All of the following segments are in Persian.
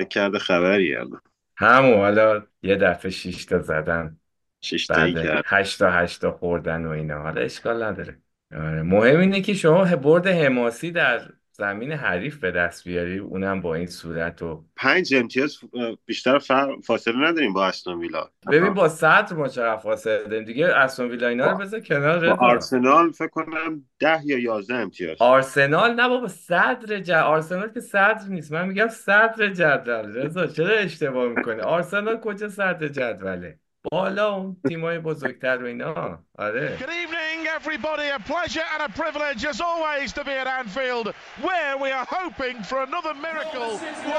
فکر کرده خبری الان. همون حالا یه دفعه شیش تا زدن. شش بعد کرد. هشت تا هشت تا خوردن و اینا. حالا اشکال نداره. آره. مهم اینه که شما برد حماسی در زمین حریف به دست بیاری اونم با این صورت و پنج امتیاز بیشتر فر- فاصله نداریم با استون ویلا. ببین با صدر ما چقدر فاصله داریم دیگه استون ویلا اینا رو بذار کنار با آرسنال فکر کنم ده یا یازده امتیاز. آرسنال نه بابا صدر جدول آرسنال که صدر نیست. من میگم صدر جدول. رضا چرا اشتباه می‌کنی؟ آرسنال کجا صدر جدوله؟ بالا اون تیمای بزرگتر و اینا آره Good evening, everybody. A pleasure and a privilege, as always, to be at Anfield, where we are hoping for another miracle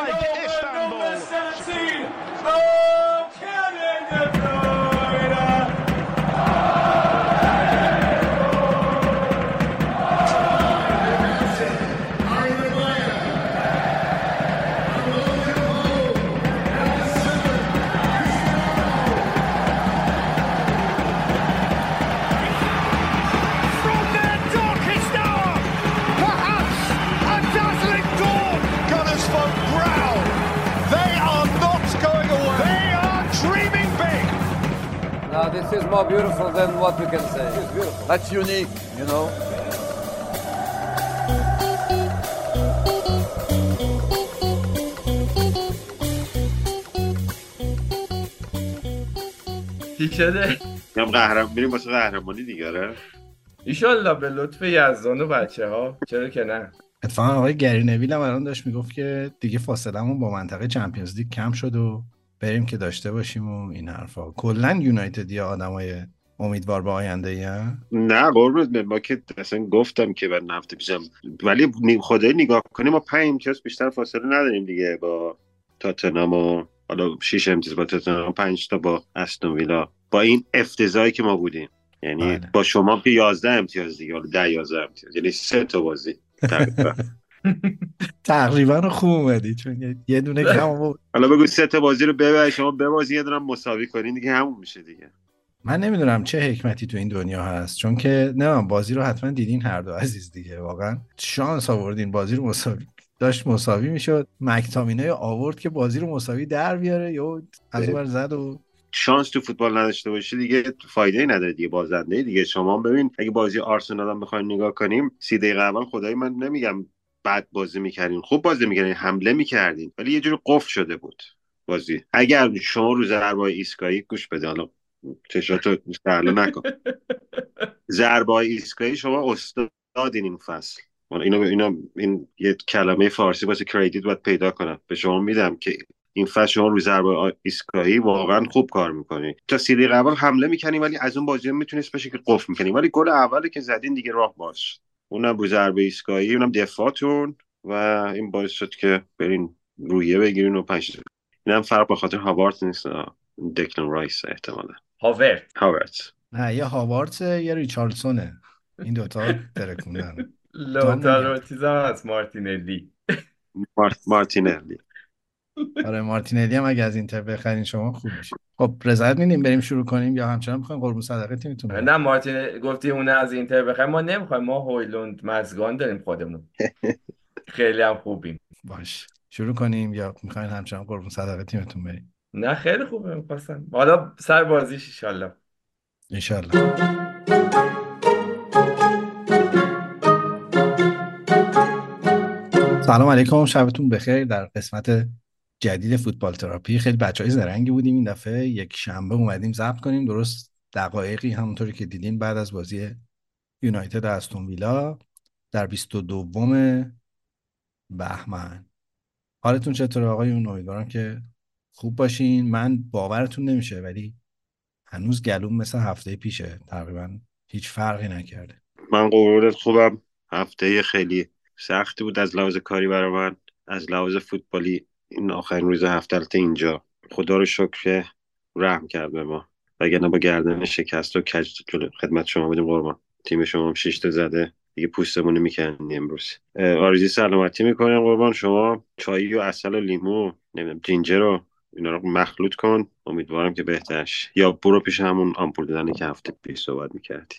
like Istanbul. This is more beautiful than what you can say. It's beautiful. That's unique, you know. چی شده؟ میگم قهرمان میریم واسه قهرمانی دیگه آره ایشالله به لطف یزدان و بچه ها چرا که نه اتفاقا آقای گری نویل هم الان داشت می‌گفت که دیگه فاصلمون با منطقه چمپیونز لیگ کم شد و بریم که داشته باشیم و این حرفا. کلا یونایتد یا آدمای امیدوار به آینده ای نه قربونت. ما که اصلا گفتم که بعد هفته پیشم ولی خدایی نگاه کنیم ما پنج امتیاز بیشتر فاصله نداریم دیگه با تاتنهام و حالا شش امتیاز با تاتنهام پنج تا با استون ویلا. با این افتضاحی که ما بودیم. یعنی بله. با شما که 11 امتیاز دیگه حالا 10 11 امتیاز. یعنی سه تا بازی. تقریبا. خوب اومدی چون یه- دونه کم بود حالا بگو سه تا بازی رو ببر شما ببازی یه دونه مساوی کنین دیگه همون میشه دیگه من نمی‌دونم چه حکمتی تو این دنیا هست چون که نه بازی رو حتما دیدین هر دو عزیز دیگه واقعا شانس آوردین بازی رو مساوی داشت مساوی می‌شد مکتامینه آورد که بازی رو مساوی در بیاره یا از اون زد و شانس تو فوتبال نداشته باشی دیگه فایده ای نداره دیگه بازنده دیگه شما ببین اگه بازی آرسنال هم بخواین نگاه کنیم سی دقیقه اول خدایی من نمیگم بد بازی می‌کردین. خوب بازی می‌کردین حمله می‌کردین. ولی یه جوری قفل شده بود بازی. اگر شما رو ضربه ایسکایی گوش بده. حالا چشاتو سهله نکن. ضربه ایسکایی شما استادین این فصل. حالا اینو اینو این یه کلمه فارسی واسه کردیت باید پیدا کنم. به شما میدم که این فصل شما رو ضربه ایستگاهی واقعا خوب کار می‌کنی. تا دقیقه اول حمله می‌کنی ولی از اون بازی می‌تونست بشه که قفل می‌کنی. ولی گل اولی که زدین دیگه راه باش اونم رو ضربه ایستگاهی اونم دفاعتون و این باعث شد که برین رویه بگیرین و پنج اینم فرق به خاطر هاوارت نیست. دکلن رایس احتمالا. هاورد. هاوارت نه یه هاوارتس یه ریچارلسونه این دوتا ترکوندن لوتارو چیزم هست مارتینلی. مارت مارتینلی. آره مارتینلی هم اگه از اینتر بخرین شما خوب میشه خب رضایت میدیم بریم شروع کنیم یا همچنان می‌خواین قربون صدقه تیمتون بریم؟ نه مارتین گفتی اون از اینتر بخوایم ما نمی‌خوایم ما هویلوند مزگان داریم خودمون. خیلی هم خوبیم. باش. شروع کنیم یا می‌خواین همچنان قربون صدقه تیمتون بریم؟ نه خیلی خوبه می‌خواستم. حالا سر بازیش ایشالله انشالله. سلام علیکم شبتون بخیر در قسمت جدید فوتبال تراپی. خیلی بچه های زرنگی بودیم این دفعه. یک شنبه اومدیم ضبط کنیم. درست دقایقی همونطوری که دیدین بعد از بازی یونایتد استون ویلا در 22 بهمن. حالتون چطوره آقایون امیدوارم که خوب باشین. من باورتون نمیشه ولی هنوز گلوم مثل هفته پیشه. تقریبا هیچ فرقی نکرده. من قربونت خوبم. هفته خیلی سختی بود از لحاظ کاری برای من از لحاظ فوتبالی. این آخرین روز هفته اینجا. خدا رو شکر رحم کرد به ما. وگرنه با گردن شکست و کج خدمت شما بودیم قربان. تیم شما هم شیشته زده. دیگه پوستمون رو می‌کردی امروز. اه، آرزوی سلامتی می‌کنم قربان. شما چایی و اصل و لیمو نمی‌دونم جینجر رو اینا رو مخلوط کن. امیدوارم که بهترش. یا برو پیش همون آمپول دادنی که هفته پیش صحبت می‌کردی.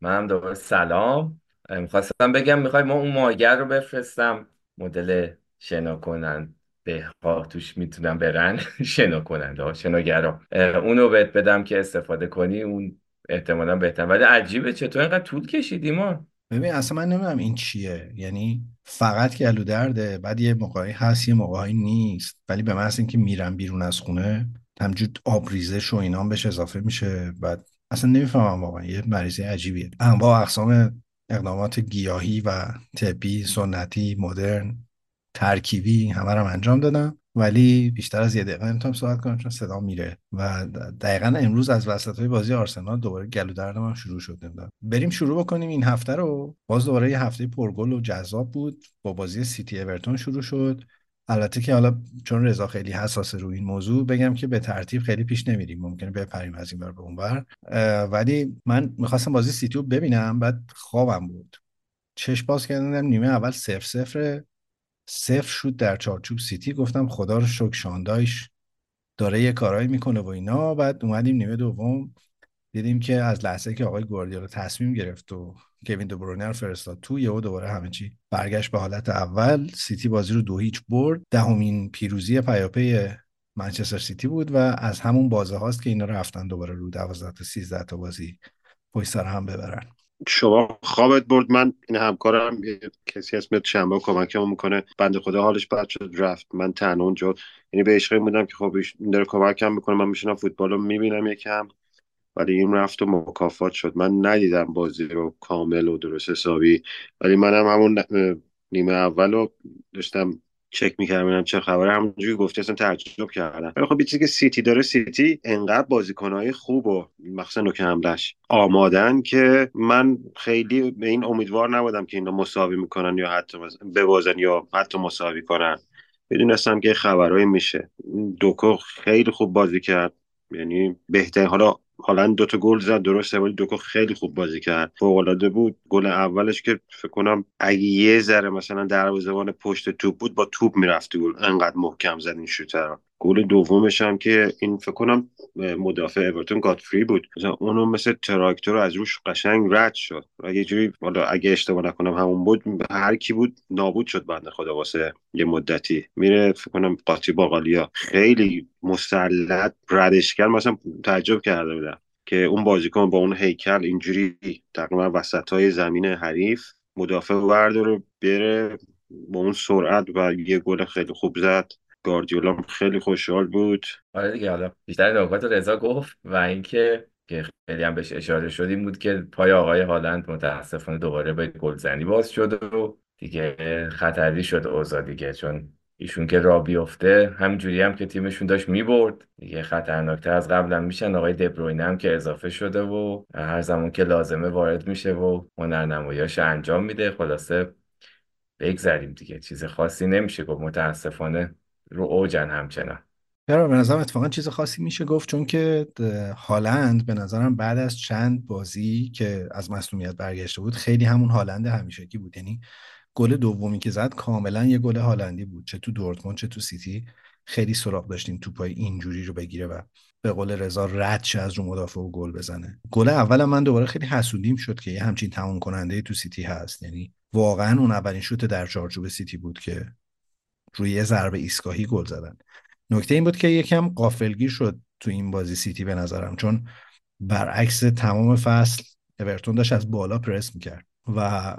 منم دوباره سلام. می‌خواستم بگم می‌خوای ما اون ماگر رو بفرستم. مدل شنا کنن به ها توش می‌تونن برن. شنا کننده ها شناگرا. اونو بهت بدم که استفاده کنی اون احتمالا بهتر. ولی عجیبه چطور اینقدر طول کشیدی ما ببین اصلا من نمی‌دونم این چیه. یعنی فقط گلو درده بعد یه موقعی هست یه موقعی نیست. ولی به محض اینکه میرم بیرون از خونه همجور آبریزش و اینا بهش اضافه میشه. بعد اصلا نمی‌فهمم واقعا. یه مریضی عجیبیه. انواع اقسام اقدامات گیاهی و طبی سنتی مدرن. ترکیبی همه رو انجام دادم. ولی بیشتر از یه دقیقه نمی‌تونم صحبت کنم چون صدا میره و دقیقا امروز از وسط های بازی آرسنال دوباره گلو دردم هم شروع شد نمی‌دونم. بریم شروع بکنیم این هفته رو. باز دوباره یه هفته پرگل و جذاب بود. با بازی سیتی اورتون شروع شد. البته که حالا چون رضا خیلی حساس روی این موضوع بگم که به ترتیب خیلی پیش نمیریم. ممکنه بپریم از این بر به اون بر ولی من می‌خواستم بازی سیتی رو ببینم بعد خوابم بود. چش باز کردم نیمه اول صفر صفر صفر شد در چارچوب سیتی. گفتم خدا رو شکر شان دایش داره یه کارایی می‌کنه و اینا. بعد اومدیم نیمه دوم. دیدیم که از لحظه که آقای گواردیولا تصمیم گرفت و کوین دوبرونه رو فرستاد تو یهو دوباره همه چی برگشت به حالت اول. سیتی بازی رو دو هیچ برد. دهمین پیروزی پیاپی منچستر سیتی بود و از همون بازه هاست که اینا رفتن دوباره رو 12 تا 13 تا بازی پشت سر هم ببرن. شما خوابت برد. من این همکارم کسی هست میاد شنبه کمکمون می‌کنه. بنده خدا حالش بد شد رفت. من تنها اونجا. یعنی به عشقی بودم که خب داره کمکم می‌کنه. من میشینم فوتبال رو می‌بینم یکم. ولی این رفت و مکافات شد. من ندیدم بازی رو کامل و درست حسابی. ولی منم همون نیمه اول رو داشتم چک می‌کردم ببینم چه خبره. همونجوری گفتی اصلا تعجب کردم. ولی خب چیزی که سیتی داره سیتی انقدر بازیکنهای خوب و مخصوصا نوک حملش آمادن که من خیلی به این امیدوار نبودم که اینا مساوی می‌کنن یا حتی ببازن یا حتی مساوی کنن. بدونستم که خبرهایی میشه. دوکو خیلی خوب بازی کرد. یعنی بهترین حالا حالا دو تا گل زد درسته ولی دوکو خیلی خوب بازی کرد. فوق العاده بود. گل اولش که فکر کنم اگه یه ذره مثلا دروازه‌بان پشت توپ بود با توپ می‌رفتی گل. انقدر محکم زد این شوتر گل دومش هم که این فکر کنم مدافع اورتون گاتفری بود. مثلا اونو مثل تراکتور از روش قشنگ رد شد. اگه جوری حالا اگه اشتباه نکنم همون بود هر کی بود نابود شد بنده خدا واسه یه مدتی. میره فکر کنم قاطی باقالیا. خیلی مسلط ردش کرد مثلا تعجب کرده بودم که اون بازیکن با اون هیکل اینجوری تقریبا وسط های زمین حریف مدافع رو بره با اون سرعت و یه گل خیلی خوب زد. گاردیولا خیلی خوشحال بود. آره دیگه حالا بیشتر نکات رضا گفت و اینکه که خیلی هم بهش اشاره شدیم بود که پای آقای هالند متاسفانه دوباره به گلزنی باز شد و دیگه خطری شد اوضاع دیگه چون ایشون که را بیفته همینجوری هم که تیمشون داشت می‌برد. دیگه خطرناکتر از قبل هم میشن. آقای دبروینه هم که اضافه شده و هر زمان که لازمه وارد میشه و هنرنماییاش انجام میده. خلاصه بگذریم دیگه چیز خاصی نمیشه. گفت متاسفانه رو اوجن همچنان. چرا؟ به نظرم اتفاقا چیز خاصی میشه گفت چون که هالند به نظرم بعد از چند بازی که از مصدومیت برگشته بود خیلی همون هالند همیشگی بود. یعنی گل دومی که زد کاملا یه گل هالندی بود. چه تو دورتموند چه تو سیتی. خیلی سراغ داشتیم توپای اینجوری رو بگیره و به قول رضا رد از رو مدافع و گل بزنه. گل اول من دوباره خیلی حسودیم شد که یه همچین تموم کننده تو سیتی هست. یعنی واقعا اون اولین شوت در چارچوب سیتی بود که روی یه ضربه ایستگاهی گل زدن. نکته این بود که یکم قافلگیر شد تو این بازی سیتی به نظرم چون برعکس تمام فصل اورتون داشت از بالا پرس می‌کرد و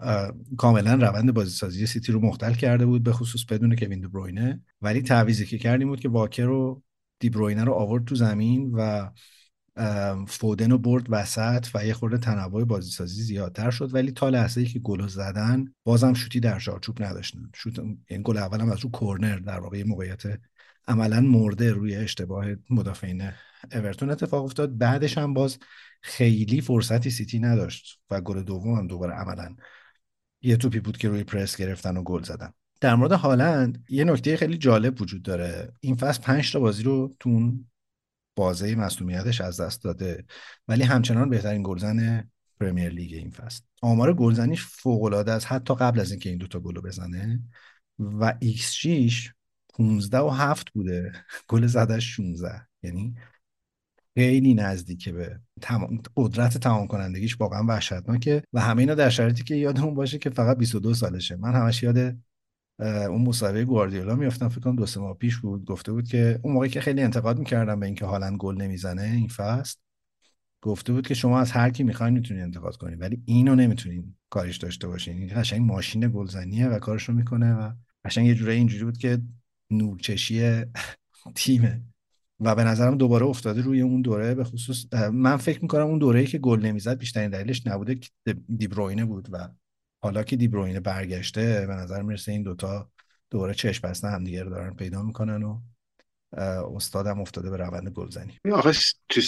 کاملا روند بازی سازی سیتی رو مختل کرده بود به خصوص بدون کوین بروینه ولی تعویزی که کردیم بود که واکر رو دیبروینه رو آورد تو زمین و فودن رو برد وسط و یه خورده تنوع بازی سازی زیادتر شد. ولی تا لحظه ای که گل زدن بازم شوتی در چارچوب نداشتن. شوت این گل اولم از رو کورنر در واقع موقعیت عملا مرده روی اشتباه مدافعین اورتون اتفاق افتاد. بعدش هم باز خیلی فرصتی سیتی نداشت و گل دوم هم دوباره عملا یه توپی بود که روی پرس گرفتن و گل زدن. در مورد هالند یه نکته خیلی جالب وجود داره. این فصل پنج تا بازی رو تو اون بازه مصدومیتش از دست داده. ولی همچنان بهترین گلزن پرمیر لیگ این فصل. آمار گلزنیش فوق العاده است حتی قبل از اینکه این دوتا گل بزنه. و ایکس جیش 15 و 7 بوده. گل زدش 16 یعنی خیلی نزدیکه به تمام قدرت تمام کنندگیش واقعا وحشتناکه. و همه اینا در شرایطی که یادمون باشه که فقط 22 سالشه. من همش یاد اون مصاحبه گواردیولا میافتم فکر کنم دو سه ماه پیش بود گفته بود که اون موقعی که خیلی انتقاد می‌کردم به اینکه هالند گل نمی‌زنه این فصل گفته بود که شما از هر کی می‌خواین می‌تونید انتقاد کنید ولی اینو نمی‌تونین کارش داشته باشین. این قشنگ ماشین گلزنیه و کارش رو می‌کنه و قشنگ یه جوری اینجوری بود که نورچشی تیمه و به نظرم دوباره افتاده روی اون دوره به خصوص من فکر می‌کنم اون دوره‌ای که گل نمی‌زد بیشترین دلیلش نبوده که دیبروینه بود و حالا که دیبروینه برگشته به نظر می‌رسه این دوتا دوره چشم بسته همدیگه رو دارن پیدا می‌کنن و استادم افتاده به روند گلزنی. آخه تو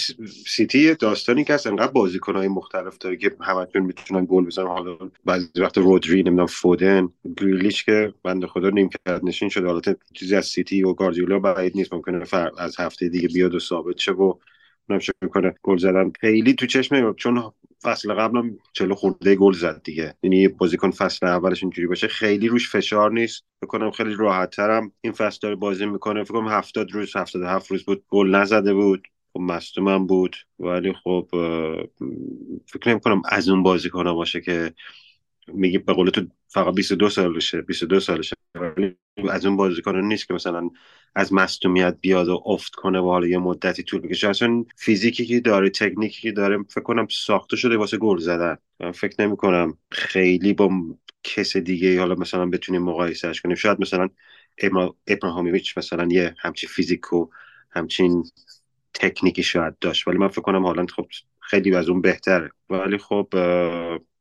سیتی داستانی که هست انقدر بازیکنهای مختلف داره که همتون می‌تونن گل بزنن. حالا بعضی وقت رودری نمی‌دونم فودن گریلیش که بنده خدا کرد نشین شده. حالا چیزی از سیتی و گاردیولا بعید نیست. ممکنه از هفته دیگه بیاد و ثابت شه و نمیشه می‌کنه گل زدن. خیلی تو چشم چون فصل قبلم چلو خورده گل زد دیگه. یعنی بازیکن فصل اولش اینجوری باشه. خیلی روش فشار نیست. بکنم خیلی راحت ترم این فصل داره بازی می‌کنه. فکر کنم 70 روز 77 روز بود گل نزده بود. خب مصدومم بود. ولی خب فکر نمی کنم از اون بازیکن باشه که میگی به قول تو فقط 22 سالشه 22 سالشه. ولی از اون بازیکن نیست که مثلا از مصدومیت بیاد و افت کنه و حالا یه مدتی طول بکشه. اصلا فیزیکی که داره تکنیکی که داره فکر کنم ساخته شده واسه گل زدن. من فکر نمی کنم خیلی با کس دیگه حالا مثلا بتونیم مقایسهش کنیم. شاید مثلا ابراهامیویچ مثلا یه همچین فیزیک و همچین تکنیکی شاید داشت. ولی من فکر کنم حالا خب خیلی از اون بهتره. ولی خب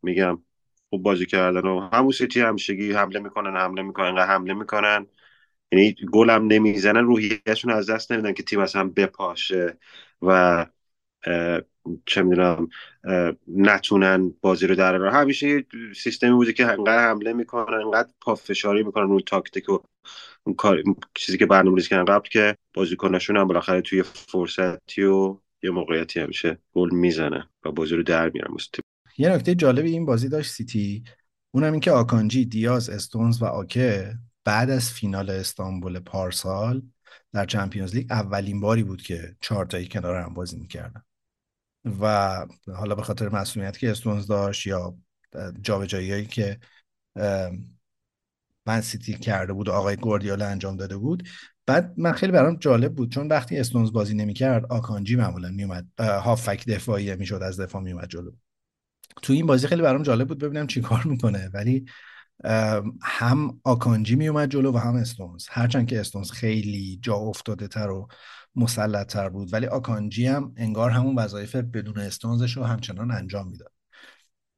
میگم خوب بازی کردن و همون سیتی همشگی حمله می‌کنن حمله می‌کنن انقدر حمله می‌کنن. یعنی گل هم نمی‌زنن روحیهشون از دست نمیدن که تیم از هم بپاشه و چه می‌دونم نتونن بازی رو در همیشه یه سیستمی بوده که انقدر حمله می‌کنن انقدر پافشاری می‌کنن اون تاکتیک و اون چیزی که برنامه ریزی کردن قبل که بازیکناشون هم بالاخره توی فرصتی و یه موقعیتی همیشه گل می‌زنن و بازی رو در میارن. یه نکته جالب این بازی داشت سیتی. اونم اینکه آکانجی دیاز استونز و آکه بعد از فینال استانبول پارسال در چمپیونز لیگ اولین باری بود که چهار تایی کنار هم بازی می‌کردن. و حالا به خاطر مسئولیت که استونز داشت یا جابجاییایی که من سیتی کرده بود و آقای گوردیالا انجام داده بود. بعد من خیلی برام جالب بود چون وقتی استونز بازی نمی‌کرد آکانجی معمولا میومد هافک دفاعی می‌شد از دفاع میومد جلو. تو این بازی خیلی برام جالب بود ببینم چی کار می‌کنه. ولی هم آکانجی میومد جلو و هم استونز. هرچند که استونز خیلی جا افتاده تر و مسلط تر بود ولی آکانجی هم انگار همون وظایف بدون استونزش رو همچنان انجام می‌داد.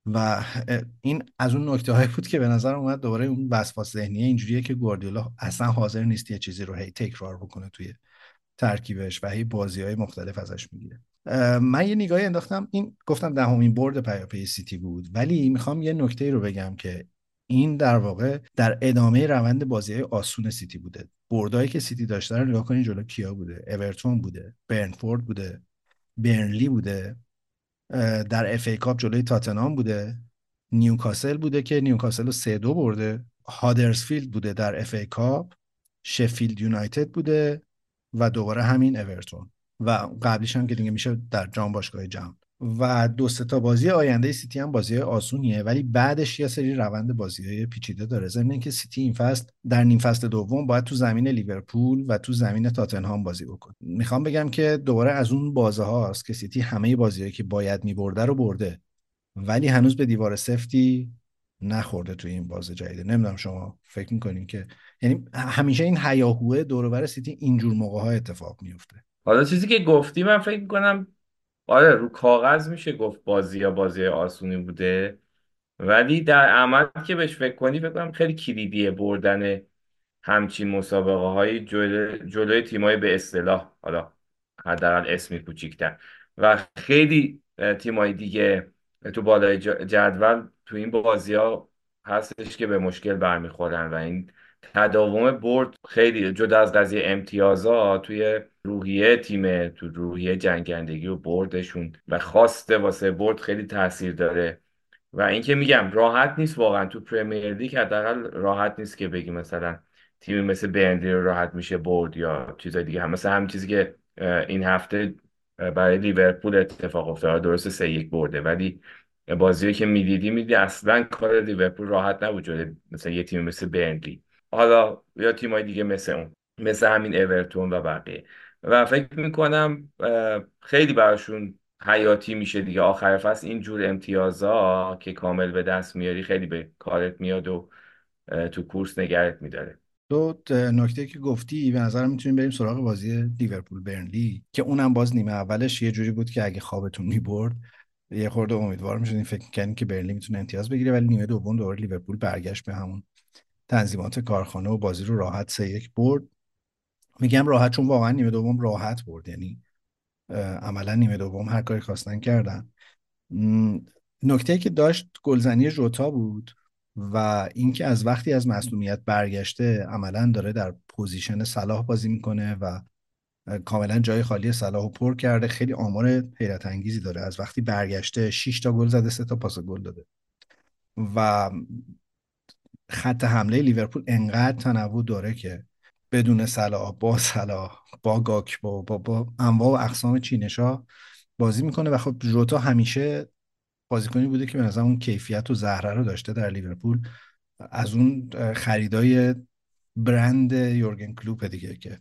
و این از اون نکته هایی بود که به نظر اومد دوباره اون وسواس ذهنیه اینجوریه که گواردیولا اصلا حاضر نیست یه چیزی رو هی تکرار بکنه توی ترکیبش و هی بازی های مختلف ازش می‌گیره. من یه نگاهی انداختم. این گفتم دهمین برد پیاپی سیتی بود. ولی می‌خوام یه نکته رو بگم که این در واقع در ادامه روند بازی آسون سیتی بوده. بردایی که سیتی داشته رو نگاه کنید جلو کیا بوده؟ اورتون بوده برنتفورد بوده برنلی بوده در اف ای کاپ جلوی تاتنهام بوده نیوکاسل بوده که نیوکاسل رو سه دو برده. هادرسفیلد بوده در اف ای کاپ شفیلد یونایتد بوده و دوباره همین اورتون. و قبلیش هم که دیگه میشه در جام باشگاه جهان. و دو تا بازی آینده سیتی هم بازی آسونیه ولی بعدش یه سری روند بازی های پیچیده داره. ضمن اینکه سیتی این فصل در نیم فصل دوم باید تو زمین لیورپول و تو زمین تاتنهام بازی بکنه. می‌خوام بگم که دوباره از اون بازه هاست که سیتی همه بازیهایی که باید میبرده رو برده ولی هنوز به دیوار سفتی نخورده تو این بازه جدیده نمی‌دونم شما فکر می‌کنین که یعنی همیشه این هیاهوه دور سیتی اینجور موقع ها اتفاق میفته حالا چیزی که گفتی من فکر می‌کنم آره رو کاغذ میشه گفت بازی یا بازی آسونی بوده. ولی در عمل که بهش فکر کنی فکر کنم خیلی کلیدیه بردن همچین مسابقه های جلو، جلوی تیمای به اصطلاح حالا حداقل اسمی کوچیکتر. و خیلی تیمای دیگه تو بالای جدول تو این بازی ها هستش که به مشکل برمیخورن و این تداوم برد خیلی جدا از قضیه امتیازها توی روحیه تیم تو روحیه جنگندگی و بردشون و خواسته واسه برد خیلی تاثیر داره. و اینکه میگم راحت نیست واقعا تو پرمیر لیگ حداقل راحت نیست که بگی مثلا تیمی مثل برندی رو راحت میشه برد یا چیزای دیگه. هم مثلا هم چیزی که این هفته برای لیورپول اتفاق افتاد. درست سه یک برده ولی بازی که می‌دیدی میدی اصلا کار لیورپول راحت نبود مثلا یه تیم مثل برنلی حالا یا تیمای دیگه مثل اون مثل همین اورتون و بقیه. و فکر می‌کنم خیلی براشون حیاتی میشه دیگه. آخر فصل اینجور امتیازا که کامل به دست میاری خیلی به کارت میاد و تو کورس نگرت میداره. دو نکته که گفتی به نظرم می‌تونیم بریم سراغ بازی لیورپول برنلی که اونم باز نیمه اولش یه جوری بود که اگه خوابتون می‌برد یه خورده امیدوار می‌شدیم فکر کنیم که برنلی می‌تونه امتیاز بگیره ولی نیمه دوم دوباره لیورپول برگشت به همون تنظیمات کارخانه و بازی رو راحت سه یک برد. میگم راحت چون واقعا نیمه دوم راحت برد. یعنی عملا نیمه دوم هر کاری خواستن کردن. نکته که داشت گلزنی جوتا بود و اینکه از وقتی از مصدومیت برگشته عملا داره در position صلاح بازی می‌کنه و کاملا جای خالی صلاح پر کرده خیلی آمار حیرت انگیزی داره. از وقتی برگشته 6 تا گل زده سه تا پاس گل داده. و خط حمله لیورپول انقدر تنوع داره که بدون صلاح با صلاح با گاکپو با, با انواع و اقسام چینشا بازی می‌کنه و خب جوتا همیشه بازیکنی بوده که به نظر اون کیفیت و زهره رو داشته در لیورپول. از اون خریدای برند یورگن کلوپ دیگه که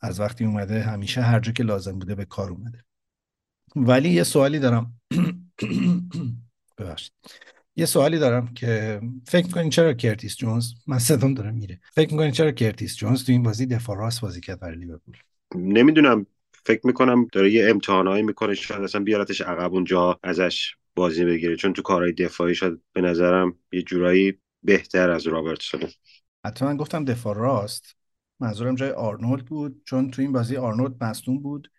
از وقتی اومده همیشه هر جا که لازم بوده به کار اومده. ولی یه سوالی دارم. ببخشید. یه سوالی دارم که فکر می‌کنین چرا کرتیس جونز من صدام داره میره. فکر می‌کنین چرا کرتیس جونز تو این بازی دفاع راست بازی کرد برای لیورپول؟ نمی‌دونم. فکر می‌کنم داره یه امتحانایی می‌کنه شاید اصلا بیارتش عقب اونجا ازش بازی بگیره. چون تو کارهای دفاعی شد به نظرم یه جورایی بهتر از رابرتسون. حتی من گفتم دفاع راست. منظورم جای آرنولد بود چون تو این بازی آرنولد مصدوم بود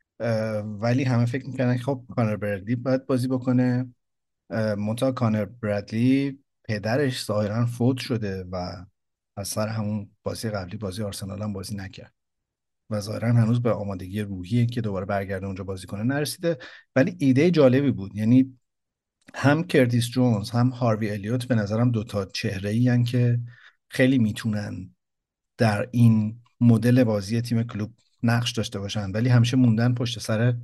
ولی همه فکر می‌کنن خب کانر بردلی باید بازی بکنه. منتها کانر برادلی پدرش ظاهرا فوت شده و از سر همون بازی قبلی بازی آرسنال هم بازی نکرد. و ظاهرا هنوز به آمادگی روحی که دوباره برگرده اونجا بازی کنه نرسیده. ولی ایده جالبی بود. یعنی هم کردیس جونز هم هاروی الیوت به نظرم دوتا چهره ای که خیلی می‌تونن در این مدل بازی تیم کلوب نقش داشته باشن. ولی همیشه موندن پشت سر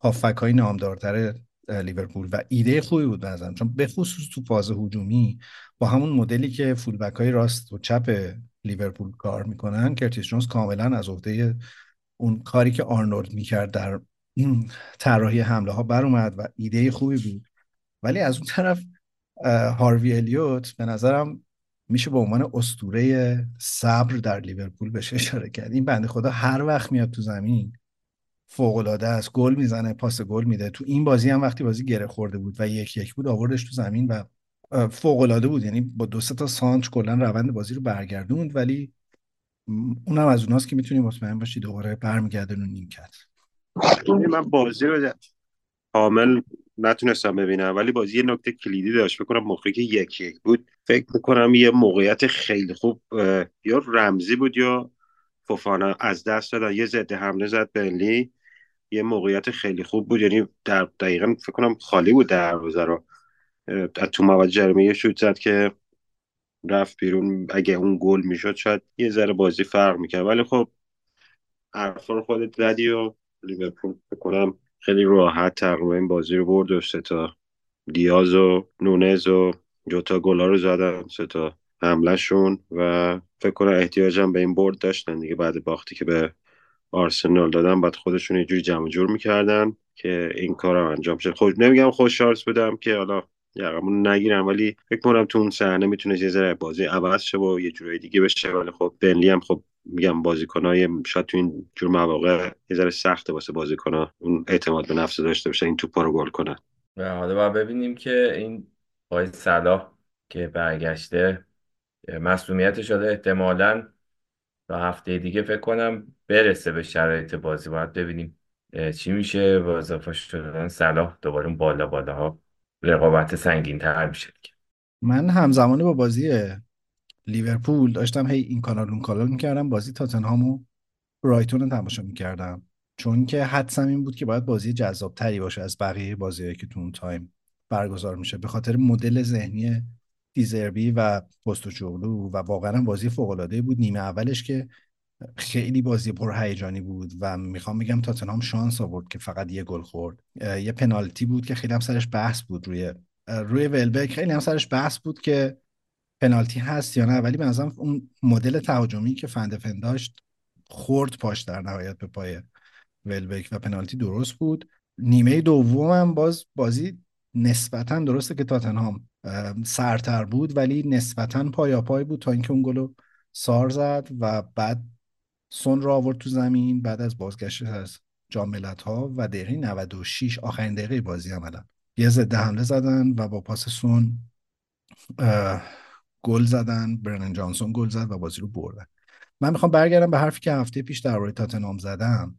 هافک های نامدارتر لیورپول و ایده خوبی بود بنظرم چون به خصوص تو فاز هجومی با همون مدلی که فولبک های راست و چپ لیورپول کار می‌کنن کرتیس جونز کاملا از عهده اون کاری که آرنولد می‌کرد در این طراحی حمله ها بر اومد و ایده خوبی بود. ولی از اون طرف هاروی الیوت به نظرم میشه به عنوان اسطوره صبر در لیورپول بهش اشاره کرد. این بنده خدا هر وقت میاد تو زمین فوق العاده است. گل می‌زنه پاس گل میده. تو این بازی هم وقتی بازی گره خورده بود و یک یک بود آوردش تو زمین و فوق العاده بود. یعنی با دو تا سانچ کلا روند بازی رو برگردوند ولی اونم از اوناست که می‌تونی مطمئن باشی دوباره برمیگرده رو نیم کرد. من بازی رو کامل نتونستم ببینم ولی بازی یه نکته کلیدی داشت. بکنم موقعی که یک یک بود فکر می‌کنم یه موقعیت خیلی خوب یا رمزی بود یا فوفانا از دست دادن. یه ضد حمله زد بنلی یه موقعیت خیلی خوب بود. یعنی در دقیقا فکر کنم خالی بود دروازه رو. از تو مواد جرمه شوت زد که رفت بیرون. اگه اون گل می‌شد شاید یه ذره بازی فرق می‌کرد. ولی خب حرفا خودت زدی و لیورپول فکر خیلی راحت تقریبا این بازی رو برد و تا دیاز و نونز و جوتا گلا رو زدن. سه تا حملهشون و فکر کنم احتیاجم به این برد داشتن دیگه بعد باختی که به آرسنال دادن بعد خودشون یه جوری جمع جور می‌کردن که این کار هم انجام شد. خود نمیگم خوش شانس بدم که حالا یقمون نگیرم ولی فکر کنم تو اون صحنه می‌تونه یه ذره بازی عوض شه و یه جوری دیگه بشه. ولی خب بنلی هم خب میگم بازیکنای شاید تو این جور مواقع یه ذره سخته واسه بازیکن‌ها. اون اعتماد به نفس داشته باشه این توپا رو گل کنن. و حالا ببینیم که این آقای صلاح که برگشته مسئولیت شده احتمالا هفته دیگه فکر کنم برسه به شرایط بازی. باید ببینیم چی میشه. با اضافه شدن صلاح دوباره بالا بالا ها رقابت سنگین تر میشه من همزمانه با بازی لیورپول داشتم هی این کانال اون کانال می‌کردم. بازی تاتنهام و برایتون رو تماشا می‌کردم. چون که حدسم این بود که باید بازی جذاب تری باشه از بقیه بازی که تو اون تایم برگزار میشه. به خاطر مدل ذهنی دیزربی و پستوچوغلو و واقعا بازی فوق العاده بود. نیمه اولش که خیلی بازی پر هیجانی بود و می‌خوام بگم تاتنهام شانس آورد که فقط یه گل خورد. یه پنالتی بود که خیلی هم سرش بحث بود روی روی ولبک خیلی هم سرش بحث بود که پنالتی هست یا نه. ولی به اون مدل تهاجمی که فندفن داشت خورد پاش در نهایت به پای ولبک و پنالتی درست بود. نیمه دوم هم باز بازی نسبتا درسته که تاتنهام سرتر بود ولی نسبتا پای بود تا اینکه اون گلو سار زد و بعد سون را آورد تو زمین بعد از بازگشت از جام ها و دقیقه 96 آخرین دقیقه بازی عملا یه ضد حمله زدن و با پاس سون گل زدن برنن جانسون گل زد و بازی رو بردن. من می‌خوام برگردم به حرفی که هفته پیش درباره تاتنهام زدم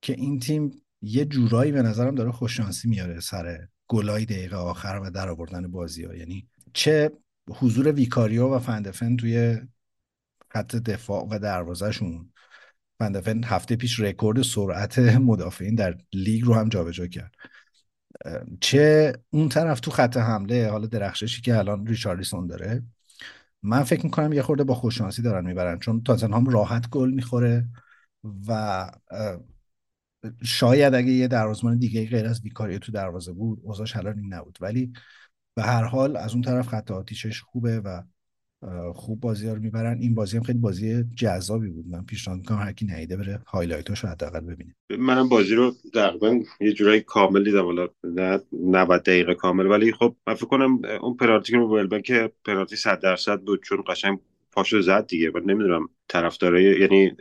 که این تیم یه جورایی به نظرم داره خوششانسی میاره سر گلای دقیقه آخر و در آوردن بازی ها. یعنی چه حضور ویکاریو و فندفن توی خط دفاع و دروازهشون. فندفن هفته پیش رکورد سرعت مدافعین در لیگ رو هم جابجا کرد. چه اون طرف تو خط حمله حالا درخششی که الان ریچارلیسون داره من فکر می‌کنم یه خورده با خوششانسی دارن می‌برن چون تاتنهام راحت گل می‌خوره و شاید اگه یه دروازه‌بان دیگه غیر از ویکاریو تو دروازه بود اوضاعش این نبود. ولی به هر حال از اون طرف خط آتیشش خوبه و خوب بازی ها رو می‌برن. این بازی هم خیلی بازی جذابی بود. من پیشنهاد می‌کنم هر کی نیده بره هایلایتاشو حداقل ببینه. منم بازی رو تقریبا یه جورایی کامل دیدم. حالا نه 90 دقیقه کامل. ولی خب من فکر کنم اون پنالتی که که پنالتی 100 درصد بود چون قشنگ پاشو زد دیگه. من نمی‌دونم طرفدارای یعنی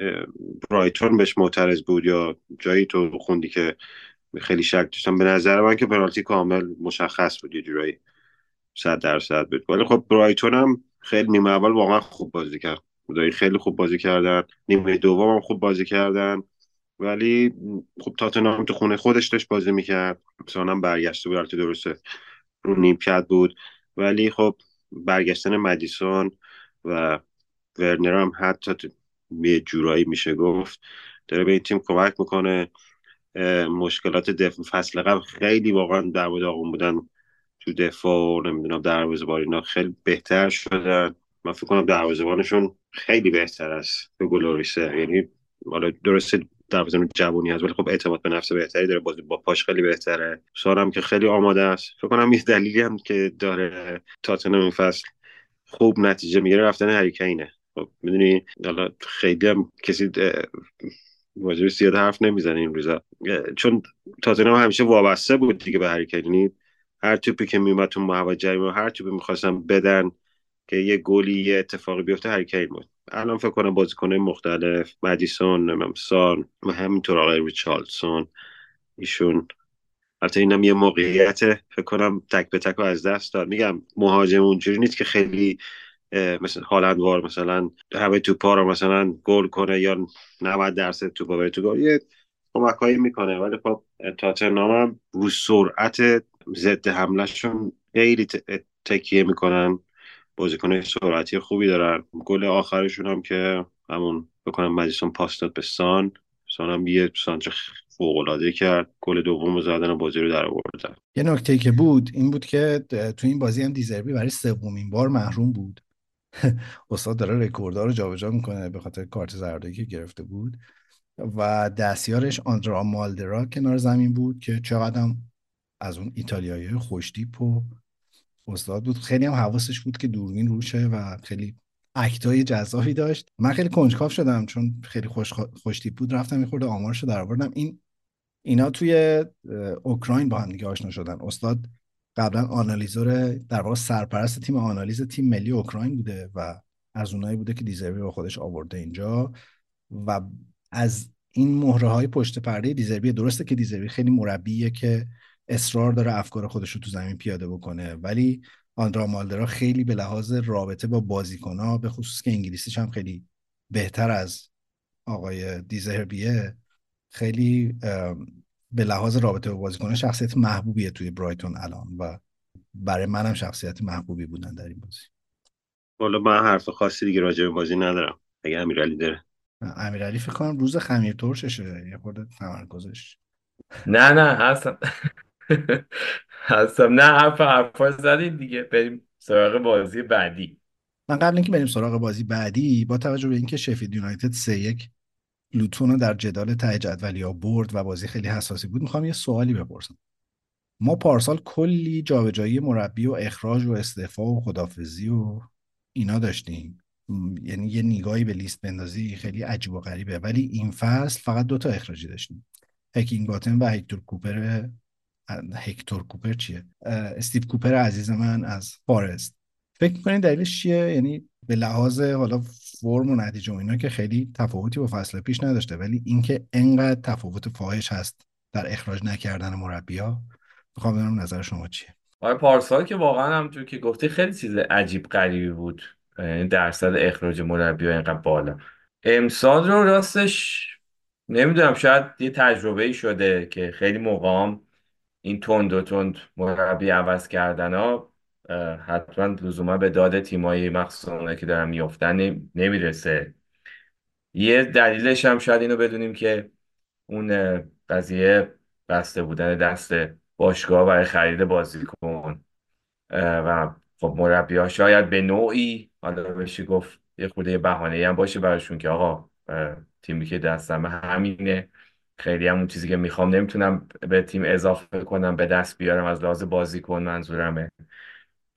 برایتون بهش معترض بود یا جایی تو خوندی که خیلی شک داشتم. به نظر من که پنالتی کامل مشخص بود یه جورایی 100 درصد بود. ولی خب برایتون هم خیلی نیمه اول واقعا خوب بازی کرد. خیلی خوب بازی کردن. نیمه دوم هم خوب بازی کردن. ولی خب تاتنهام تو خونه خودش داشت بازی می‌کرد. مثلا برگشته بود درسته رو نیمکت بود. ولی خب برگشتن مدیسون و ورنر هم حتی یه جورایی میشه گفت داره به این تیم کمک می‌کنه. مشکلات دف... فصل قبل خیلی واقعا در بودن تو دفاع نمی‌دونم دروازه اینا خیلی بهتر شدن. من فکر کنم دروازه‌بانشون خیلی بهتر است به گلوریسه یعنی حالا درسته دروازه جوونی هست ولی خب اعتماد به نفس بهتری داره. بازی با پاش خیلی بهتره. سارم که خیلی آماده است. فکر کنم یه دلیلی هم که داره تاتنهام این فصل خوب نتیجه می‌گیره رفتن هریکینه. خب می‌دونی حالا خیلی هم کسی واجب زیاد حرف نمی‌زنه این روزا. چون تاتنهام همیشه وابسته بود دیگه به هریکین. یعنی هر توپی که میومد تو محوطه جریمه هر توپی می‌خواستم بدن که یه گلی یه اتفاقی بیفته هریکین بود. الان فکر کنم بازیکنه مختلف مدیسون سان و همینطور آقای ریچاردسون ایشون البته اینم یه موقعیت فکر کنم تک به تک از دست داد. میگم مهاجم اونجوری نیست که خیلی مثل هالندوار مثلا همه توپا رو مثلا گل کنه یا 90 درصد توپا بره تو گل یه کمکایی می‌کنه ولی خب تاتنهام هم رو سرعت ضد حملهشون خیلی تکیه می‌کنن. بازیکن سرعتی خوبی دارن. گل آخرشون هم که همون بکنم مدیسون پاس داد به سان. سان هم یه سانتر فوق کرد گل دوم زدن و بازی رو در آوردن یه نکته که بود این بود که تو این بازی هم دیزربی برای سومین بار محروم بود. استاد داره رکوردها رو جابجا می‌کنه به خاطر کارت زردی که گرفته بود. و دستیارش آندرا مالدرا کنار زمین بود که چقدر از اون ایتالیایی خوشتیپ و استاد بود. خیلی هم حواسش بود که دوربین روشه و خیلی اکتای جذابی داشت. من خیلی کنجکاو شدم چون خیلی خوش خوشتیپ بود. رفتم میخورده آمارشو در آوردم این اینا توی اوکراین با هم دیگه آشنا شدن. استاد قبلا آنالیزور در واقع سرپرست تیم آنالیز تیم ملی اوکراین بوده و از اونایی بوده که دیزربی با خودش آورده اینجا و از این مهره های پشت پرده دیزربی درسته که دیزربی خیلی مربیه که اصرار داره افکار خودش رو تو زمین پیاده بکنه ولی آندرا مالدرا خیلی به لحاظ رابطه با بازیکنها به خصوص که انگلیسیش هم خیلی بهتر از آقای دیزربیه خیلی به لحاظ رابطه با بازیکنها شخصیت محبوبیه توی برایتون الان و برای منم شخصیت محبوبی بودن در این بازی. والا من حرف خاصی دیگه راجع به بازی ندارم. اگه امیرعلی داره. امیرعلی فکر کنم روز خمیر ترششه. یه خورده تمرکزش نه نه هستم. هستم. نه حرف حرفا زدید دیگه. بریم سراغ بازی بعدی. من قبل اینکه بریم سراغ بازی بعدی با توجه به اینکه شفید یونایتد 3 یک لوتون رو در جدال ته جدولی ها برد و بازی خیلی حساسی بود. می‌خوام یه سوالی بپرسم. ما پارسال کلی جابجایی مربی و اخراج و استعفا و خدافزی و اینا داشتیم. یعنی یه نگاهی به لیست بندازی خیلی عجیب و غریبه. ولی این فصل فقط دوتا اخراجی داشتیم. هکینگ باتن و هکتور کوپر هکتور کوپر چیه؟ استیو کوپر عزیز من از فارست. فکر می‌کنین دلیلش چیه؟ یعنی به لحاظ حالا فرم و نتیجه و اینا که خیلی تفاوتی با فصل پیش نداشته ولی اینکه انقدر تفاوت فاحش هست در اخراج نکردن مربیا می‌خوام بدونم نظر شما چیه؟ آره پارسال که واقعا همونجور که گفتی خیلی چیز عجیب غریبی بود درصد اخراج مربی ها اینقدر بالا. امسال رو راستش نمی‌دونم شاید یه تجربه شده که خیلی موقعام این تند و تند مربی عوض کردن ها حتما لزوما به داد تیمایی مخصوصا که دارن میفتن نمی‌رسه. یه دلیلش هم شاید اینو بدونیم که اون قضیه بسته بودن دست باشگاه برای خرید بازیکن. و خب مربی ها شاید به نوعی حالا بشه گفت یه خورده بهانه هم باشه براشون که آقا تیمی که دستم همینه. خیلی هم اون چیزی که می‌خوام نمی‌تونم به تیم اضافه کنم به دست بیارم از لحاظ بازیکن منظورمه.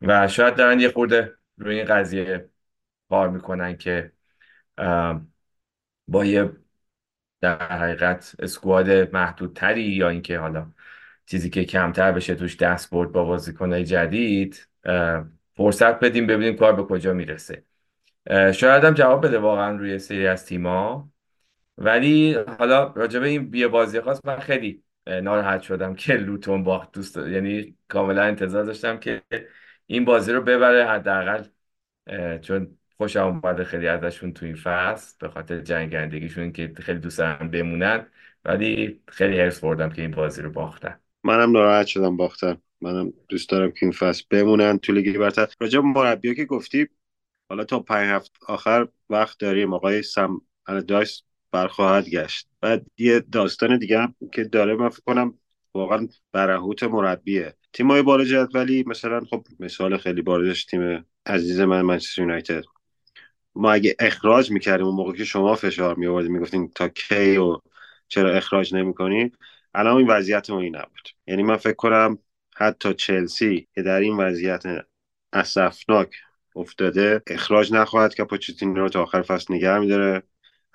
و شاید دارن یه خورده روی این قضیه کار می‌کنن که با یه در حقیقت اسکواد محدودتری یا اینکه حالا چیزی که کمتر بشه توش دست برد با بازیکنهای جدید فرصت بدیم ببینیم کار به کجا می‌رسه. شاید هم جواب بده واقعا روی سری از تیما ولی حالا راجبه این بیا بازی خواست من خیلی ناراحت شدم که لوتون باخت. دوست یعنی کاملا انتظار داشتم که این بازی رو ببره حداقل چون خوشم اومده خیلی ازشون تو این فصل به خاطر جنگندگیشون که خیلی دوست دارم بمونن ولی خیلی حرس بردم که این بازی رو باختن. منم ناراحت شدم باختن. منم دوست دارم که این فصل بمونن تو لیگ برتر. راجع مربی که گفتی حالا تا پنج هفت آخر وقت داریم. آقای سم دایس برخواهد گشت. بعد یه داستان دیگه هم که داره من فکر کنم واقعا برهوت مربیه. تیمای بالا ولی مثلا خب مثال خیلی بارزش تیم عزیز من منچستر یونایتد. ما اگه اخراج می‌کردیم اون موقع که شما فشار می آوردیم می‌گفتیم تا کی و چرا اخراج نمی‌کنیم الان این وضعیت ما این نبود. یعنی من فکر کنم حتی چلسی که در این وضعیت اسفناک افتاده اخراج نخواهد که پوچتینو رو تا آخر فصل نگه میداره.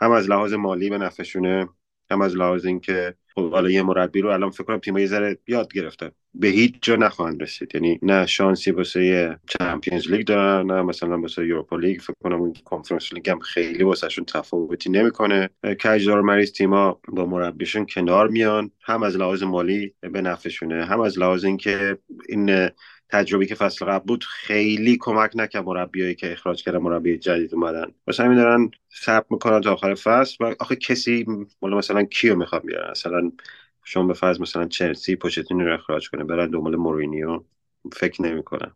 هم از لحاظ مالی به نفعشونه هم از لحاظ اینکه خب حالا یه مربی رو الان فکر کنم تیم‌ها یه ذره یاد گرفتن به هیچ جا نخواهند رسید. یعنی نه شانسی واسه چمپیونز لیگ دارن نه مثلا واسه یوروپا لیگ. فکر کنم اون کنفرانس لیگ هم خیلی واسهشون تفاوتی نمی‌کنه. کجدار مریض تیما با مربیشون کنار میان. هم از لحاظ مالی به نفعشونه هم از لحاظ اینکه این تجربی که فصل قبل بود خیلی کمک نکرد مربیایی که اخراج کردن مربی جدید اومدن. واسه همین دارن صبر می‌کنن تا آخر فصل و آخه کسی مال مثلا کیو می‌خواد بیارن؟ مثلا شما به فرض مثلا چلسی پوچتینو رو اخراج کنه برن دنبال مورینیو فکر نمی‌کنن